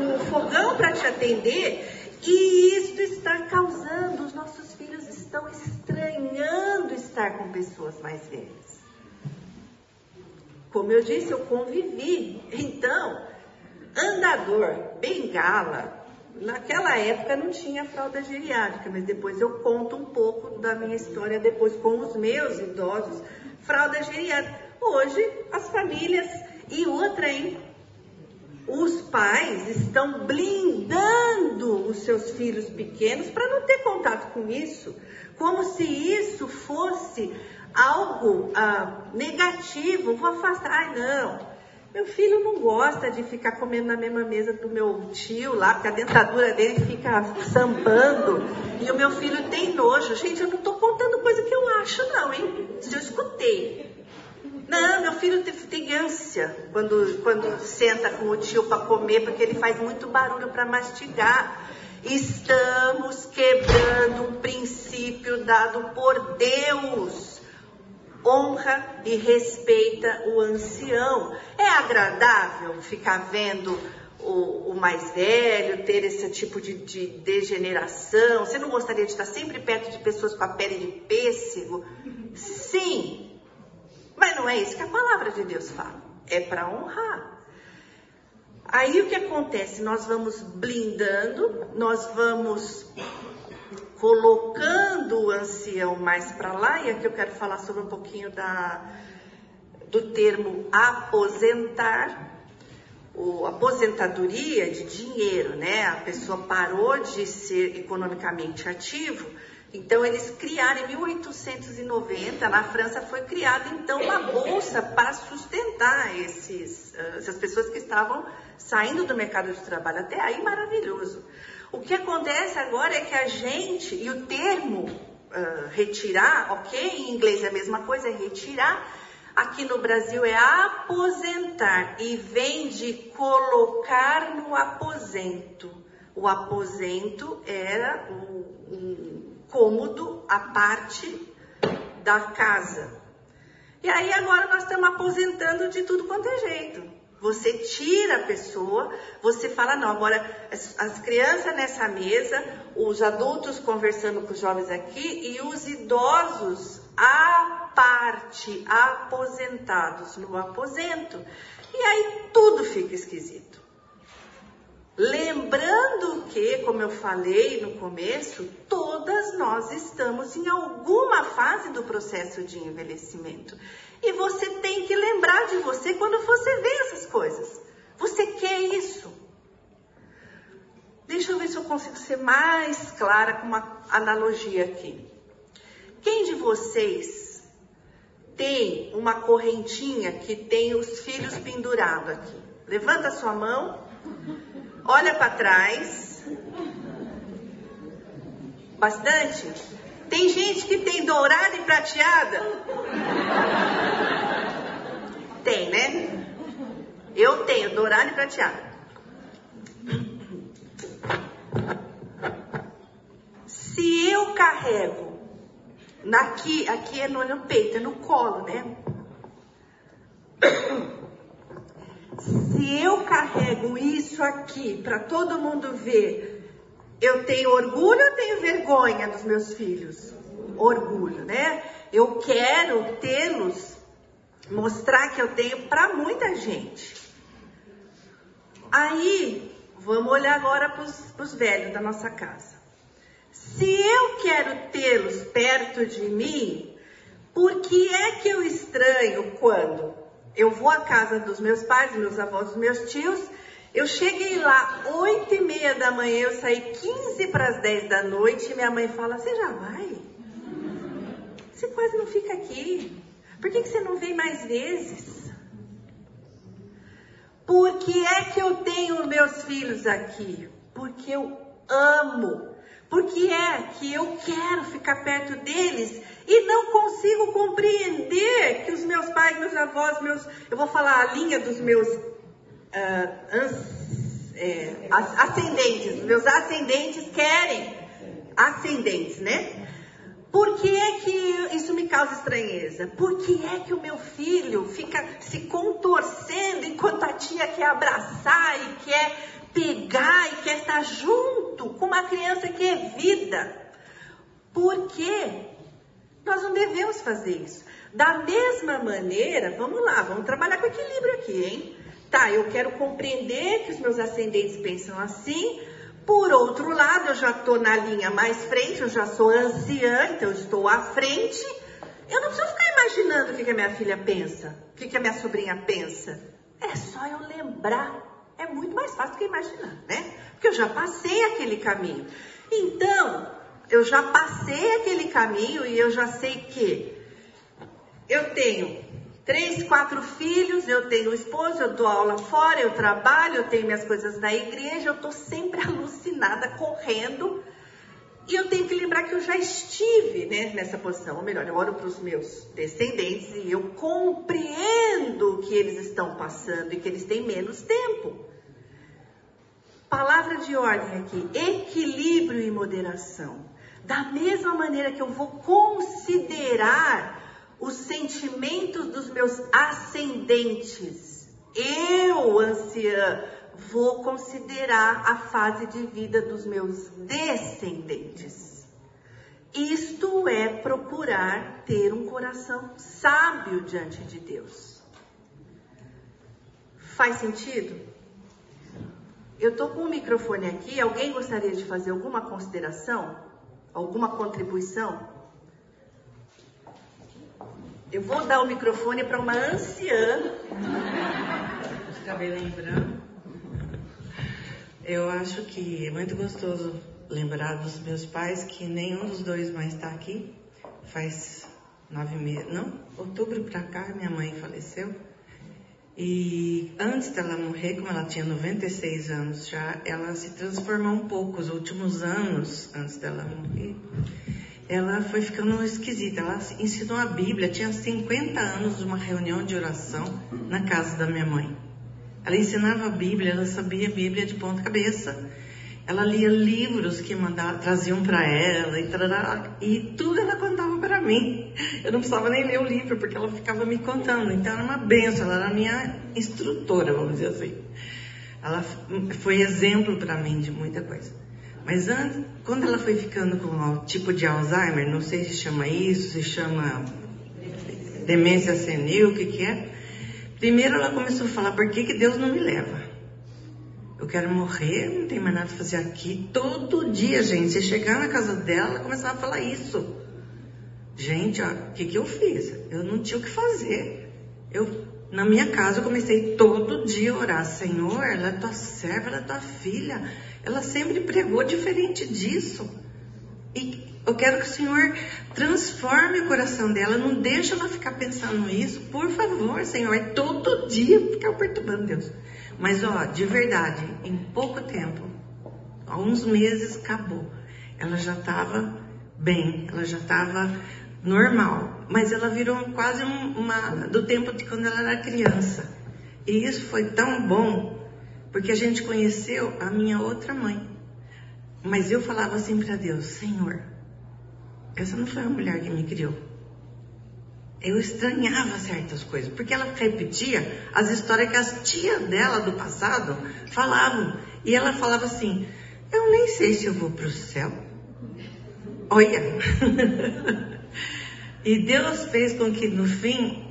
no, fogão para te atender. E isso está causando, os nossos filhos estão estranhando estar com pessoas mais velhas. Como eu disse, eu convivi. Então, andador, bengala, Naquela época não tinha fralda geriátrica, mas depois eu conto um pouco da minha história depois com os meus idosos, fralda geriátrica. Hoje as famílias e outra, hein? Os pais estão blindando os seus filhos pequenos para não ter contato com isso, como se isso fosse algo ah, negativo, vou afastar. Ai, não, meu filho não gosta de ficar comendo na mesma mesa do meu tio lá, porque a dentadura dele fica sambando. E o meu filho tem nojo. Gente, eu não estou contando coisa que eu acho, não, hein? Eu escutei. Não, meu filho tem ânsia quando, quando senta com o tio para comer, porque ele faz muito barulho para mastigar. Estamos quebrando um princípio dado por Deus honra e respeita o ancião. É agradável ficar vendo o, o mais velho ter esse tipo de, de, degeneração? Você não gostaria de estar sempre perto de pessoas com a pele de pêssego? Sim, mas não é isso que a palavra de Deus fala. É para honrar. Aí o que acontece? Nós vamos blindando, nós vamos colocando o ancião mais para lá, e aqui eu quero falar sobre um pouquinho da, do termo aposentar, o aposentadoria de dinheiro, né? A pessoa parou de ser economicamente ativo, então eles criaram em 1890, na França foi criada então uma bolsa para sustentar esses, ah, essas pessoas que estavam saindo do mercado de trabalho. Até aí maravilhoso. O que acontece agora é que a gente, e o termo uh, retirar, ok? Em inglês é a mesma coisa, é retirar. Aqui no Brasil é aposentar e vem de colocar no aposento. O aposento era um, cômodo, a parte da casa. E aí agora nós estamos aposentando de tudo quanto é jeito. Você tira a pessoa, você fala, não, agora as, as, crianças nessa mesa, os adultos conversando com os jovens aqui e os idosos à parte, aposentados no aposento. E aí tudo fica esquisito. Lembrando que, como eu falei no começo, todas nós estamos em alguma fase do processo de envelhecimento. E você tem que lembrar de você quando você vê essas coisas. Você quer isso? Deixa eu ver se eu consigo ser mais clara com uma analogia aqui. Quem de vocês tem uma correntinha que tem os filhos pendurados aqui? Levanta a sua mão, olha para trás. Bastante? Tem gente que tem dourada e prateada? Tem, né? Eu tenho dourada e prateada. Se eu carrego aqui, aqui é no, no peito, é no colo, né? Se eu carrego isso aqui para todo mundo ver eu tenho orgulho ou tenho vergonha dos meus filhos? Orgulho, né? Eu quero tê-los, mostrar que eu tenho para muita gente. Aí, vamos olhar agora para os velhos da nossa casa. Se eu quero tê-los perto de mim, por que é que eu estranho quando eu vou à casa dos meus pais, meus avós, dos meus tios eu cheguei lá oito e meia da manhã, eu saí 15 para as 10 da noite e minha mãe fala, você já vai? Você quase não fica aqui. Por que, que você não vem mais vezes? Por que é que eu tenho meus filhos aqui? Porque eu amo. Porque é que eu quero ficar perto deles e não consigo compreender que os meus pais, meus avós, meus, eu vou falar a linha dos meus uh, é, ascendentes, meus ascendentes querem ascendentes, né? Por que é que isso me causa estranheza? Por que é que o meu filho fica se contorcendo enquanto a tia quer abraçar e quer pegar e quer estar junto com uma criança que é vida? Por quê? Nós não devemos fazer isso. Da mesma maneira, vamos lá, vamos trabalhar com equilíbrio aqui, hein? Tá, eu quero compreender que os meus ascendentes pensam assim. Por outro lado, eu já estou na linha mais frente, eu já sou anciã, então eu estou à frente. Eu não preciso ficar imaginando o que, que a minha filha pensa, o que, que a minha sobrinha pensa. É só eu lembrar. É muito mais fácil do que imaginar, né? Porque eu já passei aquele caminho. Então, eu já passei aquele caminho e eu já sei que eu tenho três, quatro filhos, eu tenho esposo, eu dou aula fora, eu trabalho, eu tenho minhas coisas na igreja, eu estou sempre <laughs> alucinada, correndo. E eu tenho que lembrar que eu já estive né, nessa posição. Ou melhor, eu olho para os meus descendentes e eu compreendo que eles estão passando e que eles têm menos tempo. Palavra de ordem aqui: equilíbrio e moderação. Da mesma maneira que eu vou considerar os sentimentos dos meus ascendentes, eu, anciã, vou considerar a fase de vida dos meus descendentes. Isto é procurar ter um coração sábio diante de Deus. Faz sentido? Eu estou com o microfone aqui. Alguém gostaria de fazer alguma consideração? Alguma contribuição? Eu vou dar o microfone para uma anciã. Acabei lembrando. Eu acho que é muito gostoso lembrar dos meus pais que nenhum dos dois mais está aqui. Faz nove meses, não, outubro para cá minha mãe faleceu. E antes dela morrer, como ela tinha 96 anos já, ela se transformou um pouco. Os últimos anos, antes dela morrer, ela foi ficando esquisita. Ela ensinou a Bíblia, tinha 50 anos, uma reunião de oração na casa da minha mãe. Ela ensinava a Bíblia, ela sabia a Bíblia de ponta cabeça. Ela lia livros que mandavam, traziam para ela e, e tudo ela contava para mim. Eu não precisava nem ler o livro porque ela ficava me contando. Então era uma benção, ela era minha instrutora, vamos dizer assim. Ela foi exemplo para mim de muita coisa. Mas antes, quando ela foi ficando com o tipo de Alzheimer, não sei se chama isso, se chama demência senil, o que que é? Primeiro ela começou a falar, por que, que Deus não me leva? Eu quero morrer, não tem mais nada a fazer aqui. Todo dia, gente, você chegar na casa dela, ela começava a falar isso. Gente, o que, que eu fiz? Eu não tinha o que fazer. Eu, na minha casa, eu comecei todo dia a orar. Senhor, ela é tua serva, ela é tua filha. Ela sempre pregou diferente disso. E eu quero que o Senhor transforme o coração dela. Não deixa ela ficar pensando isso. Por favor, Senhor. É todo dia ficar perturbando Deus. Mas, ó, de verdade, em pouco tempo, há uns meses, acabou. Ela já estava bem, ela já estava normal. Mas ela virou quase uma do tempo de quando ela era criança. E isso foi tão bom, porque a gente conheceu a minha outra mãe. Mas eu falava assim para Deus: Senhor, essa não foi a mulher que me criou eu estranhava certas coisas, porque ela repetia as histórias que as tias dela do passado falavam. E ela falava assim: Eu nem sei se eu vou para o céu. Olha! <laughs> e Deus fez com que no fim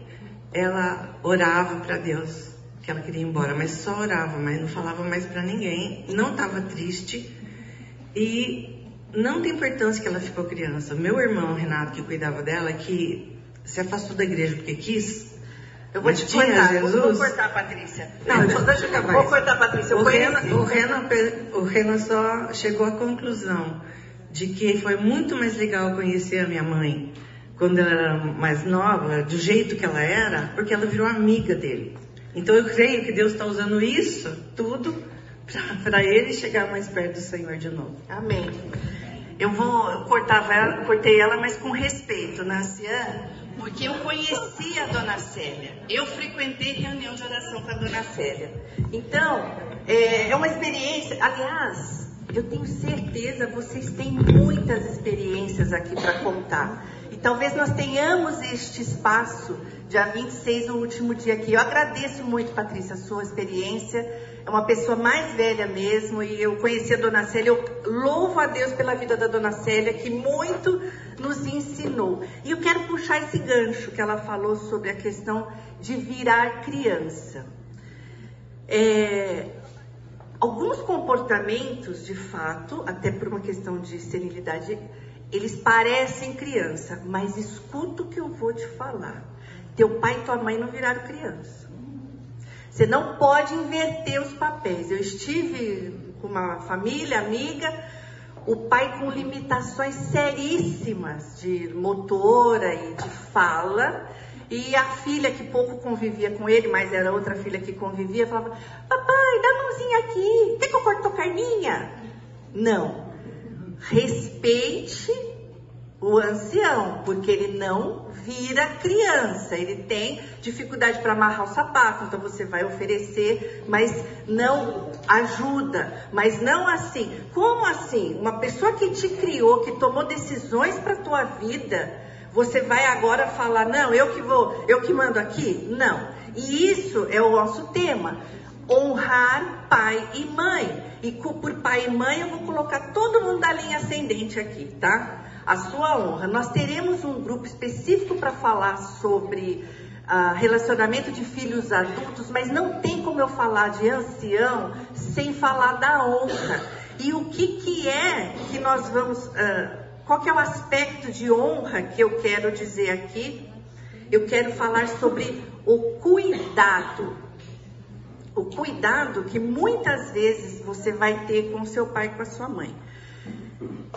ela orava para Deus, que ela queria ir embora, mas só orava, mas não falava mais para ninguém, não estava triste. E não tem importância que ela ficou criança. Meu irmão Renato, que cuidava dela, que se afastou da igreja porque quis. Eu vou te cortar, Jesus... vou cortar, Patrícia. Não, então deixa eu acabar. Vou cortar, Patrícia. O Renan, o, Renan, o Renan só chegou à conclusão de que foi muito mais legal conhecer a minha mãe quando ela era mais nova, do jeito que ela era, porque ela virou amiga dele. Então eu creio que Deus está usando isso tudo para ele chegar mais perto do Senhor de novo. Amém. Eu vou eu cortava ela, cortei ela, mas com respeito, né, porque eu conheci a Dona Célia. Eu frequentei reunião de oração com a Dona Célia. Então, é, é uma experiência. Aliás, Eu tenho certeza vocês têm muitas experiências aqui para contar. E talvez nós tenhamos este espaço, dia 26, o último dia aqui. Eu agradeço muito, Patrícia, a sua experiência. É uma pessoa mais velha mesmo e eu conheci a Dona Célia. Eu louvo a Deus pela vida da Dona Célia, que muito nos ensinou. E eu quero puxar esse gancho que ela falou sobre a questão de virar criança. É, alguns comportamentos, de fato, até por uma questão de senilidade, eles parecem criança, mas escuta o que eu vou te falar. Teu pai e tua mãe não viraram criança. Você não pode inverter os papéis. Eu estive com uma família amiga, o pai com limitações seríssimas de motora e de fala, e a filha que pouco convivia com ele, mas era outra filha que convivia, falava: Papai, dá a mãozinha aqui, quer que eu corto carninha? Não. Respeite o ancião, porque ele não vira criança, ele tem dificuldade para amarrar o sapato, então você vai oferecer, mas não ajuda, mas não assim. Como assim? Uma pessoa que te criou, que tomou decisões para tua vida, você vai agora falar, não, eu que vou, eu que mando aqui? Não. E isso é o nosso tema. Honrar pai e mãe. E por pai e mãe eu vou colocar todo mundo da linha ascendente aqui, tá? A sua honra. Nós teremos um grupo específico para falar sobre uh, relacionamento de filhos adultos, mas não tem como eu falar de ancião sem falar da honra. E o que, que é que nós vamos uh, qual que é o aspecto de honra que eu quero dizer aqui? Eu quero falar sobre o cuidado. O cuidado que muitas vezes você vai ter com seu pai e com a sua mãe.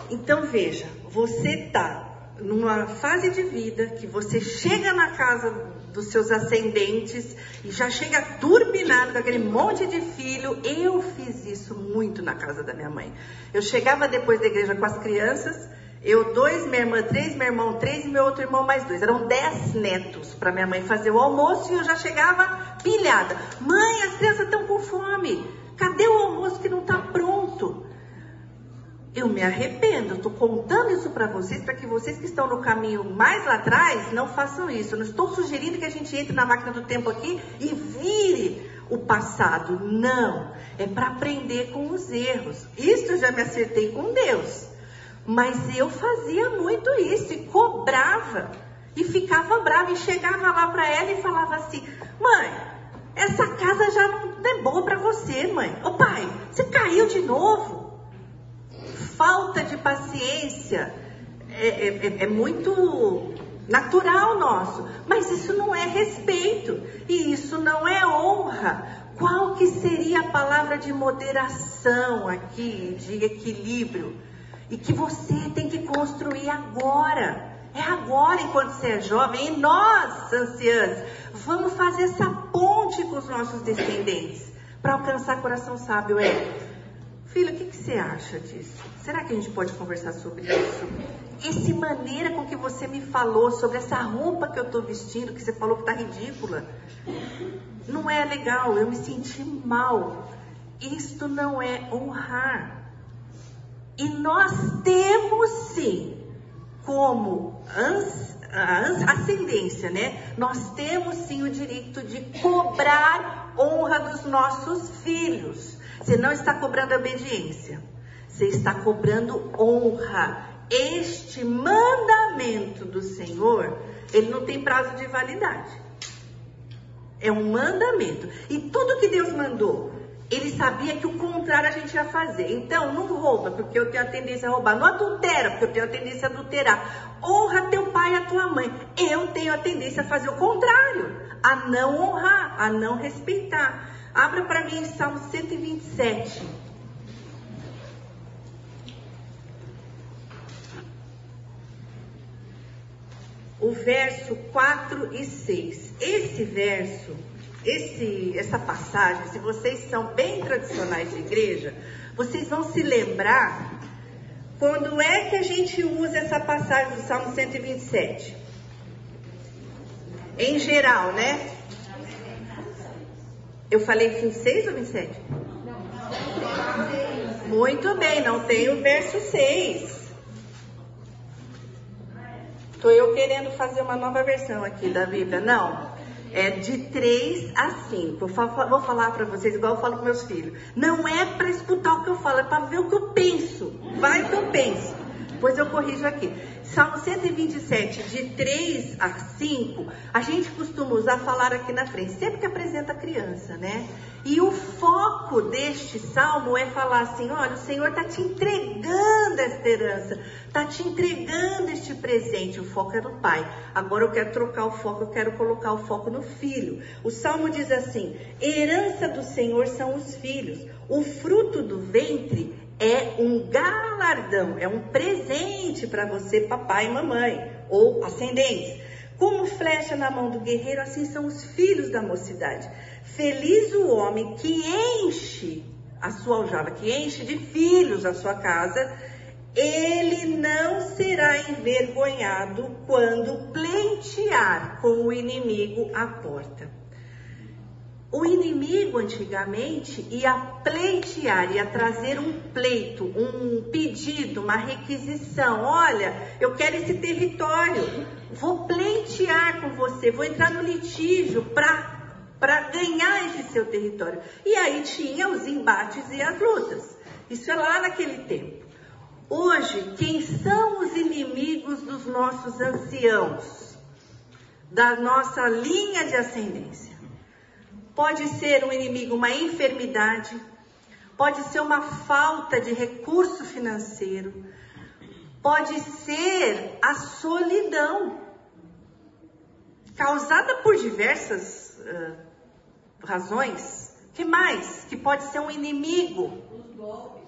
Então veja, você está numa fase de vida que você chega na casa dos seus ascendentes e já chega turbinado com aquele monte de filho. Eu fiz isso muito na casa da minha mãe. Eu chegava depois da igreja com as crianças, eu, dois, minha irmã, três, meu irmão, três e meu outro irmão, mais dois. Eram dez netos para minha mãe fazer o almoço e eu já chegava pilhada. Mãe, as crianças estão com fome. Cadê o almoço que não está pronto? Eu me arrependo, estou contando isso para vocês, para que vocês que estão no caminho mais lá atrás não façam isso. Eu não estou sugerindo que a gente entre na máquina do tempo aqui e vire o passado. Não. É para aprender com os erros. Isso eu já me acertei com Deus. Mas eu fazia muito isso e cobrava. E ficava brava e chegava lá para ela e falava assim: Mãe, essa casa já não é boa para você, mãe. Ô pai, você caiu de novo. Falta de paciência é, é, é, é muito natural nosso, mas isso não é respeito e isso não é honra. Qual que seria a palavra de moderação aqui, de equilíbrio? e que você tem que construir agora. É agora, enquanto você é jovem, e nós, anciãs, vamos fazer essa ponte com os nossos descendentes para alcançar coração sábio. É, filho, o que, que, você acha disso? Será que a gente pode conversar sobre isso? Essa maneira com que você me falou sobre essa roupa que eu estou vestindo, que você falou que está ridícula, não é legal. Eu me senti mal. Isto não é honrar. E nós temos sim, como ascendência, né? Nós temos sim o direito de cobrar honra dos nossos filhos. Você não está cobrando obediência, você está cobrando honra. Este mandamento do Senhor, ele não tem prazo de validade. É um mandamento. E tudo que Deus mandou ele sabia que o contrário a gente ia fazer. Então, não rouba, porque eu tenho a tendência a roubar. Não adultera, porque eu tenho a tendência a adulterar. Honra teu pai e a tua mãe. Eu tenho a tendência a fazer o contrário, a não honrar, a não respeitar. Abra para mim Salmo 127. O verso 4 e 6. Esse verso esse, essa passagem, se vocês são bem tradicionais de igreja, vocês vão se lembrar quando é que a gente usa essa passagem do Salmo 127. Em geral, né? Eu falei 26 ou 27? Muito bem, não tem o verso 6. Estou eu querendo fazer uma nova versão aqui da Bíblia. Não. É de 3 a 5. Vou falar para vocês igual eu falo com meus filhos. Não é para escutar o que eu falo, é para ver o que eu penso. Vai que eu penso. Pois eu corrijo aqui. Salmo 127, de 3 a 5, a gente costuma usar falar aqui na frente, sempre que apresenta a criança, né? E o foco deste salmo é falar assim: olha, o Senhor está te entregando esta herança, está te entregando este presente. O foco é no pai. Agora eu quero trocar o foco, eu quero colocar o foco no filho. O salmo diz assim: herança do Senhor são os filhos, o fruto do ventre é um galardão, é um presente para você, papai e mamãe, ou ascendentes. Como flecha na mão do guerreiro, assim são os filhos da mocidade. Feliz o homem que enche a sua aljava, que enche de filhos a sua casa, ele não será envergonhado quando pleitear com o inimigo à porta. O inimigo antigamente ia pleitear, ia trazer um pleito, um pedido, uma requisição. Olha, eu quero esse território, vou pleitear com você, vou entrar no litígio para ganhar esse seu território. E aí tinha os embates e as lutas. Isso é lá naquele tempo. Hoje, quem são os inimigos dos nossos anciãos, da nossa linha de ascendência? Pode ser um inimigo, uma enfermidade, pode ser uma falta de recurso financeiro, pode ser a solidão, causada por diversas uh, razões. Que mais? Que pode ser um inimigo. Os golpes.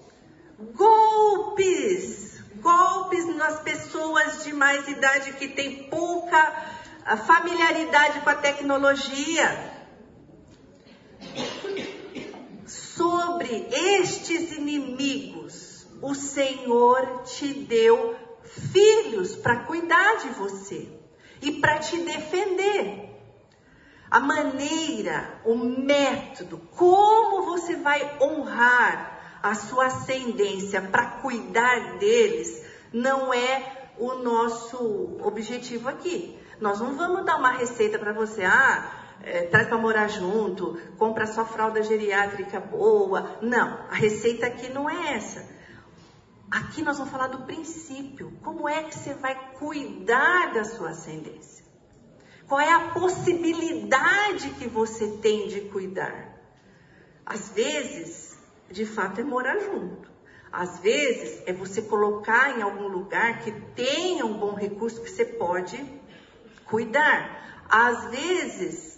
Golpes! Golpes nas pessoas de mais idade que têm pouca ah, familiaridade com a tecnologia. Sobre estes inimigos, o Senhor te deu filhos para cuidar de você e para te defender. A maneira, o método, como você vai honrar a sua ascendência para cuidar deles, não é o nosso objetivo aqui. Nós não vamos dar uma receita para você, ah, é, traz para morar junto, compra só fralda geriátrica boa. Não, a receita aqui não é essa. Aqui nós vamos falar do princípio. Como é que você vai cuidar da sua ascendência? Qual é a possibilidade que você tem de cuidar? Às vezes, de fato, é morar junto. Às vezes, é você colocar em algum lugar que tenha um bom recurso que você pode cuidar. Às vezes,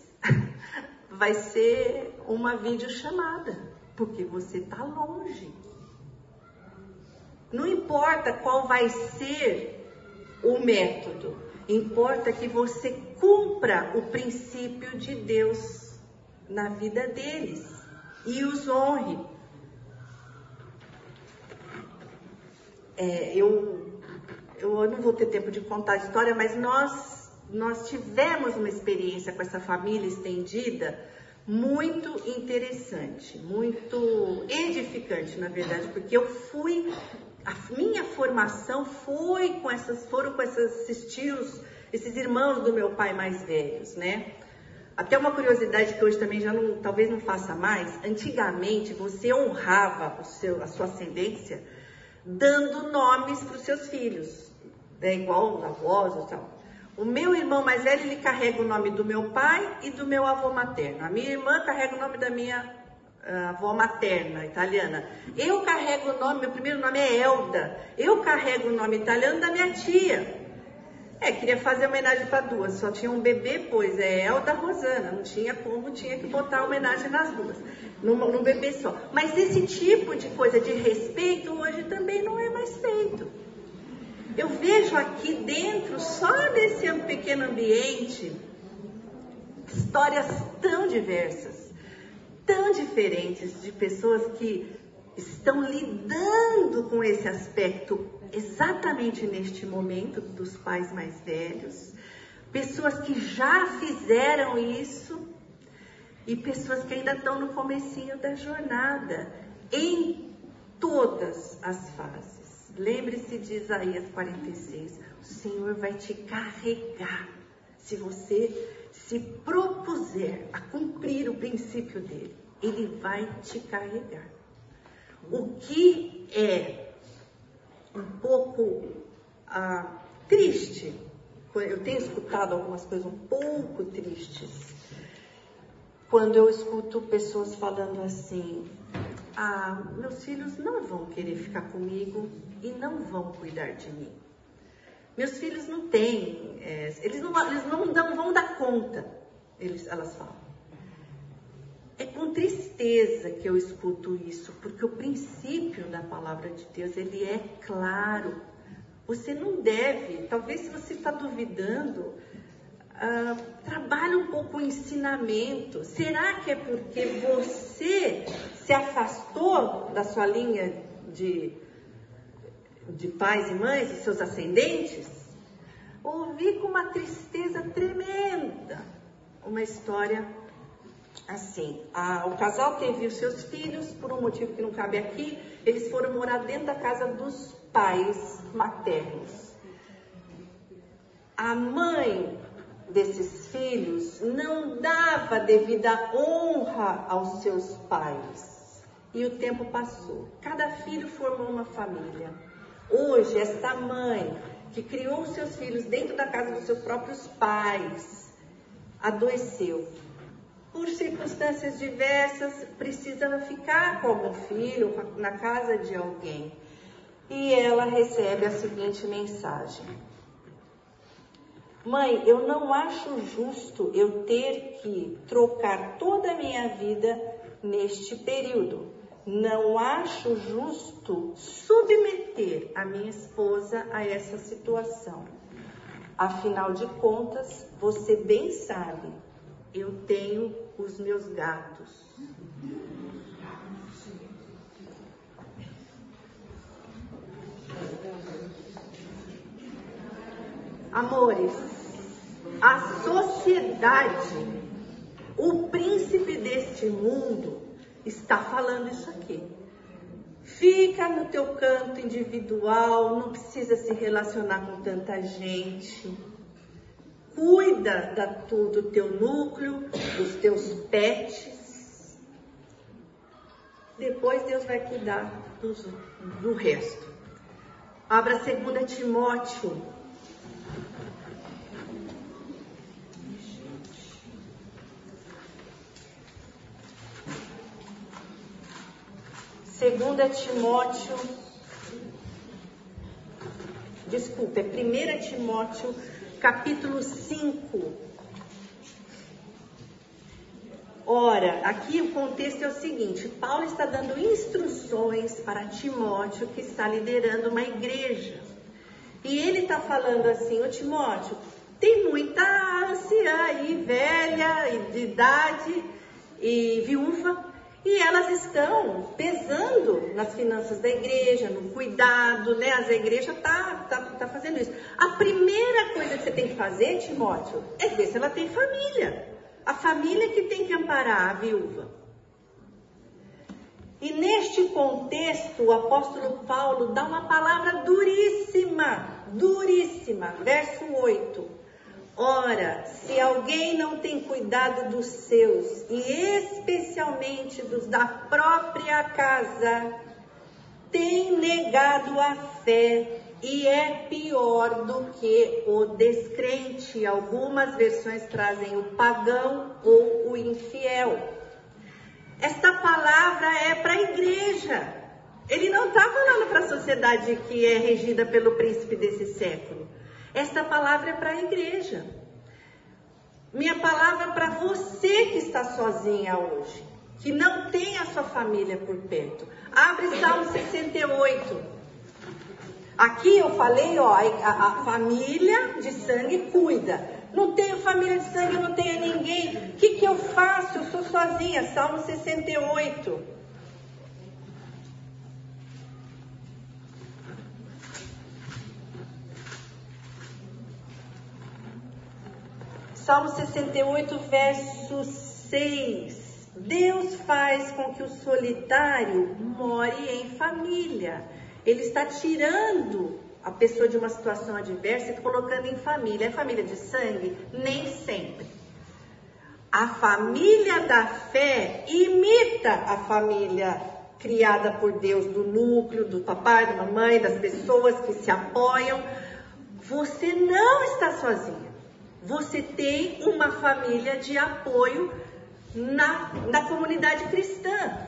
vai ser uma videochamada, porque você está longe. Não importa qual vai ser o método, importa que você cumpra o princípio de Deus na vida deles e os honre. É, eu, eu não vou ter tempo de contar a história, mas nós nós tivemos uma experiência com essa família estendida muito interessante, muito edificante, na verdade, porque eu fui, a minha formação foi com essas, foram com esses tios, esses irmãos do meu pai mais velhos, né? Até uma curiosidade que hoje também já não, talvez não faça mais. Antigamente você honrava o seu, a sua ascendência dando nomes para os seus filhos, né? igual os avós e tal. O meu irmão mais velho, ele carrega o nome do meu pai e do meu avô materno. A minha irmã carrega o nome da minha uh, avó materna, italiana. Eu carrego o nome, meu primeiro nome é Elda. Eu carrego o nome italiano da minha tia. É, queria fazer homenagem para duas, só tinha um bebê, pois é Elda Rosana, não tinha como, tinha que botar homenagem nas duas, num, num bebê só. Mas esse tipo de coisa de respeito hoje também não é mais feito. Eu vejo aqui dentro, só desse pequeno ambiente, histórias tão diversas, tão diferentes de pessoas que estão lidando com esse aspecto exatamente neste momento dos pais mais velhos, pessoas que já fizeram isso e pessoas que ainda estão no comecinho da jornada, em todas as fases. Lembre-se de Isaías 46. O Senhor vai te carregar se você se propuser a cumprir o princípio dele. Ele vai te carregar. O que é um pouco ah, triste, eu tenho escutado algumas coisas um pouco tristes, quando eu escuto pessoas falando assim: ah, meus filhos não vão querer ficar comigo e não vão cuidar de mim. Meus filhos não têm, é, eles, não, eles não, não vão dar conta, eles, elas falam. É com tristeza que eu escuto isso, porque o princípio da palavra de Deus, ele é claro. Você não deve, talvez se você está duvidando, uh, trabalhe um pouco o ensinamento. Será que é porque você se afastou da sua linha de, de pais e mães, dos seus ascendentes? Ouvi com uma tristeza tremenda uma história assim. A, o casal teve os seus filhos, por um motivo que não cabe aqui, eles foram morar dentro da casa dos pais maternos. A mãe desses filhos não dava devida honra aos seus pais. E o tempo passou. Cada filho formou uma família. Hoje, esta mãe que criou seus filhos dentro da casa dos seus próprios pais adoeceu por circunstâncias diversas, precisava ficar com algum filho, na casa de alguém. E ela recebe a seguinte mensagem: Mãe, eu não acho justo eu ter que trocar toda a minha vida neste período. Não acho justo submeter a minha esposa a essa situação. Afinal de contas, você bem sabe eu tenho os meus gatos. Amores, a sociedade, o príncipe deste mundo, está falando isso aqui. Fica no teu canto individual, não precisa se relacionar com tanta gente cuida da, do teu núcleo, dos teus pets. Depois Deus vai cuidar dos, do resto. Abra 2 Timóteo. Segunda Timóteo, desculpa, é 1 Timóteo capítulo 5. Ora, aqui o contexto é o seguinte: Paulo está dando instruções para Timóteo, que está liderando uma igreja. E ele está falando assim: Ô Timóteo, tem muita anciã aí, velha, de idade e viúva, e elas estão pesando nas finanças da igreja, no cuidado, né? As igrejas tá, tá, tá fazendo isso. A primeira coisa que você tem que fazer, Timóteo, é ver se ela tem família. A família que tem que amparar a viúva. E neste contexto, o apóstolo Paulo dá uma palavra duríssima, duríssima, verso 8. Ora, se alguém não tem cuidado dos seus, e especialmente dos da própria casa, tem negado a fé e é pior do que o descrente. Algumas versões trazem o pagão ou o infiel. Esta palavra é para a igreja. Ele não está falando para a sociedade que é regida pelo príncipe desse século. Esta palavra é para a igreja. Minha palavra é para você que está sozinha hoje, que não tem a sua família por perto. Abre Salmo 68. Aqui eu falei, ó, a, a família de sangue cuida. Não tenho família de sangue, não tenho ninguém. O que, que eu faço? Eu sou sozinha. Salmo 68. Salmo 68, verso 6. Deus faz com que o solitário more em família. Ele está tirando a pessoa de uma situação adversa e colocando em família. É família de sangue? Nem sempre. A família da fé imita a família criada por Deus, do núcleo, do papai, da mamãe, das pessoas que se apoiam. Você não está sozinha. Você tem uma família de apoio na, na comunidade cristã.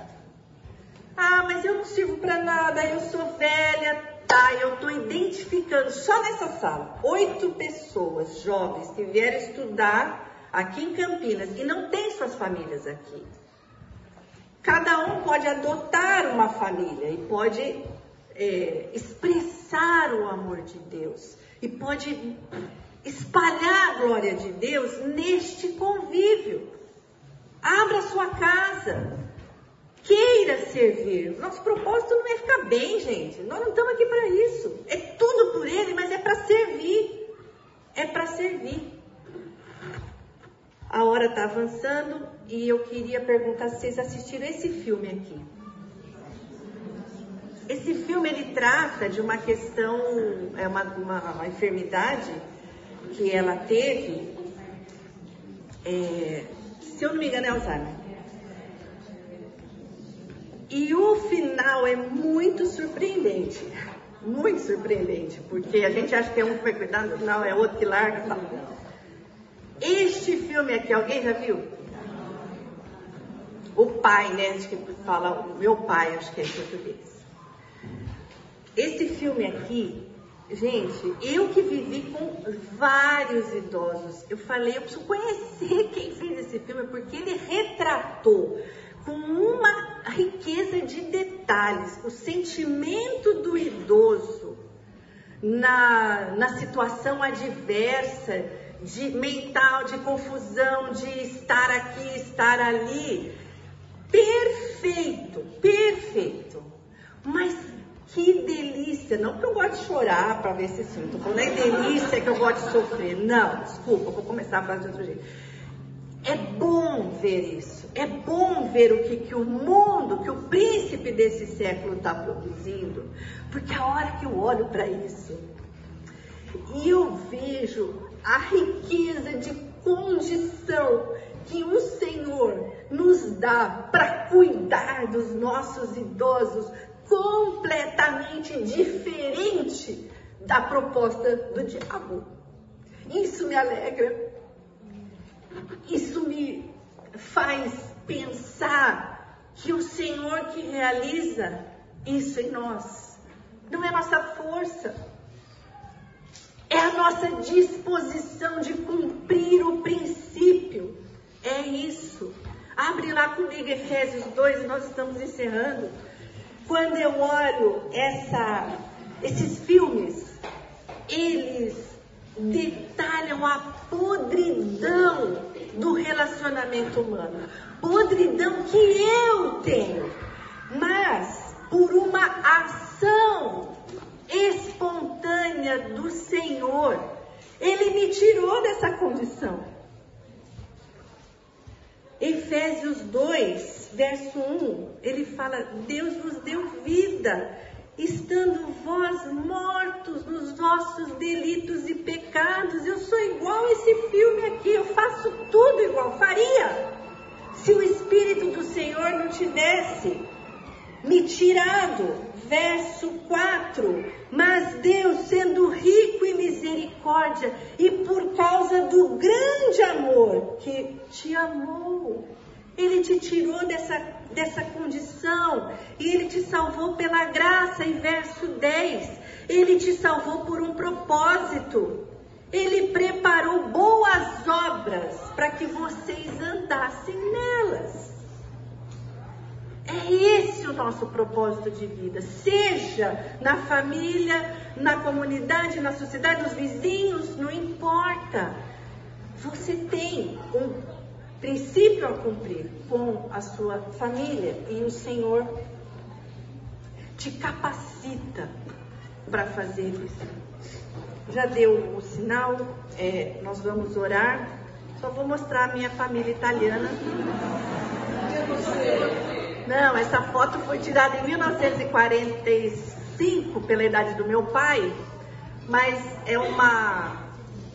Ah, mas eu não sirvo para nada, eu sou velha, tá? Eu estou identificando só nessa sala oito pessoas jovens que vieram estudar aqui em Campinas e não tem suas famílias aqui. Cada um pode adotar uma família e pode é, expressar o amor de Deus e pode espalhar a glória de Deus neste convívio. Abra sua casa. Queira servir. Nosso propósito não é ficar bem, gente. Nós não estamos aqui para isso. É tudo por Ele, mas é para servir. É para servir. A hora está avançando e eu queria perguntar se vocês assistiram esse filme aqui. Esse filme ele trata de uma questão, é uma, uma, uma enfermidade que ela teve. É, se eu não me engano, é Alzheimer. E o final é muito surpreendente. Muito surpreendente, porque a gente acha que é um que vai cuidar, no final é outro que larga tal. Este filme aqui, alguém já viu? O pai, né? Acho que fala, o meu pai, acho que é português. Esse filme aqui, Gente, eu que vivi com vários idosos, eu falei, eu preciso conhecer <laughs> quem fez esse filme, porque ele retratou com uma riqueza de detalhes o sentimento do idoso na, na situação adversa, de mental, de confusão, de estar aqui, estar ali. Perfeito, perfeito. Mas que delícia! Não que eu gosto de chorar para ver esse filme. Tô falando é delícia que eu gosto de sofrer. Não, desculpa, vou começar a falar de outro jeito. É bom ver isso. É bom ver o que, que o mundo, que o príncipe desse século está produzindo. Porque a hora que eu olho para isso e eu vejo a riqueza de condição que o Senhor nos dá para cuidar dos nossos idosos, completamente diferente da proposta do diabo. Isso me alegra. Isso me faz pensar que o Senhor que realiza isso em nós não é nossa força, é a nossa disposição de cumprir o princípio. É isso. Abre lá comigo Efésios 2 e nós estamos encerrando. Quando eu olho essa, esses filmes, eles detalham a podridão do relacionamento humano. Podridão que eu tenho. Mas por uma ação espontânea do Senhor, Ele me tirou dessa condição. Efésios 2, verso 1, ele fala: Deus vos deu vida, estando vós mortos nos vossos delitos e pecados. Eu sou igual a esse filme aqui, eu faço tudo igual, faria. Se o Espírito do Senhor não tivesse me tirado. Verso 4: Mas Deus, sendo rico em misericórdia e por causa do grande amor que te amou, Ele te tirou dessa, dessa condição e Ele te salvou pela graça. Em verso 10: Ele te salvou por um propósito. Ele preparou boas obras para que vocês andassem nelas. É esse o nosso propósito de vida. Seja na família, na comunidade, na sociedade, nos vizinhos, não importa. Você tem um princípio a cumprir com a sua família e o Senhor te capacita para fazer isso. Já deu o sinal, é, nós vamos orar. Só vou mostrar a minha família italiana. Não, essa foto foi tirada em 1945 pela idade do meu pai, mas é uma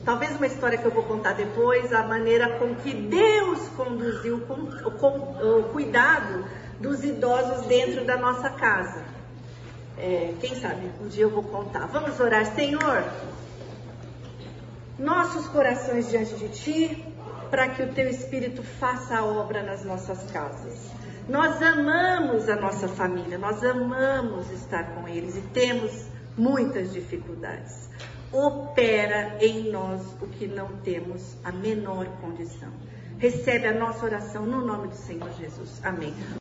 talvez uma história que eu vou contar depois, a maneira com que Deus conduziu com, com o cuidado dos idosos dentro da nossa casa. É, quem sabe um dia eu vou contar. Vamos orar, Senhor. Nossos corações diante de Ti, para que o Teu Espírito faça a obra nas nossas casas. Nós amamos a nossa família, nós amamos estar com eles e temos muitas dificuldades opera em nós o que não temos a menor condição. Recebe a nossa oração no nome do Senhor Jesus. Amém.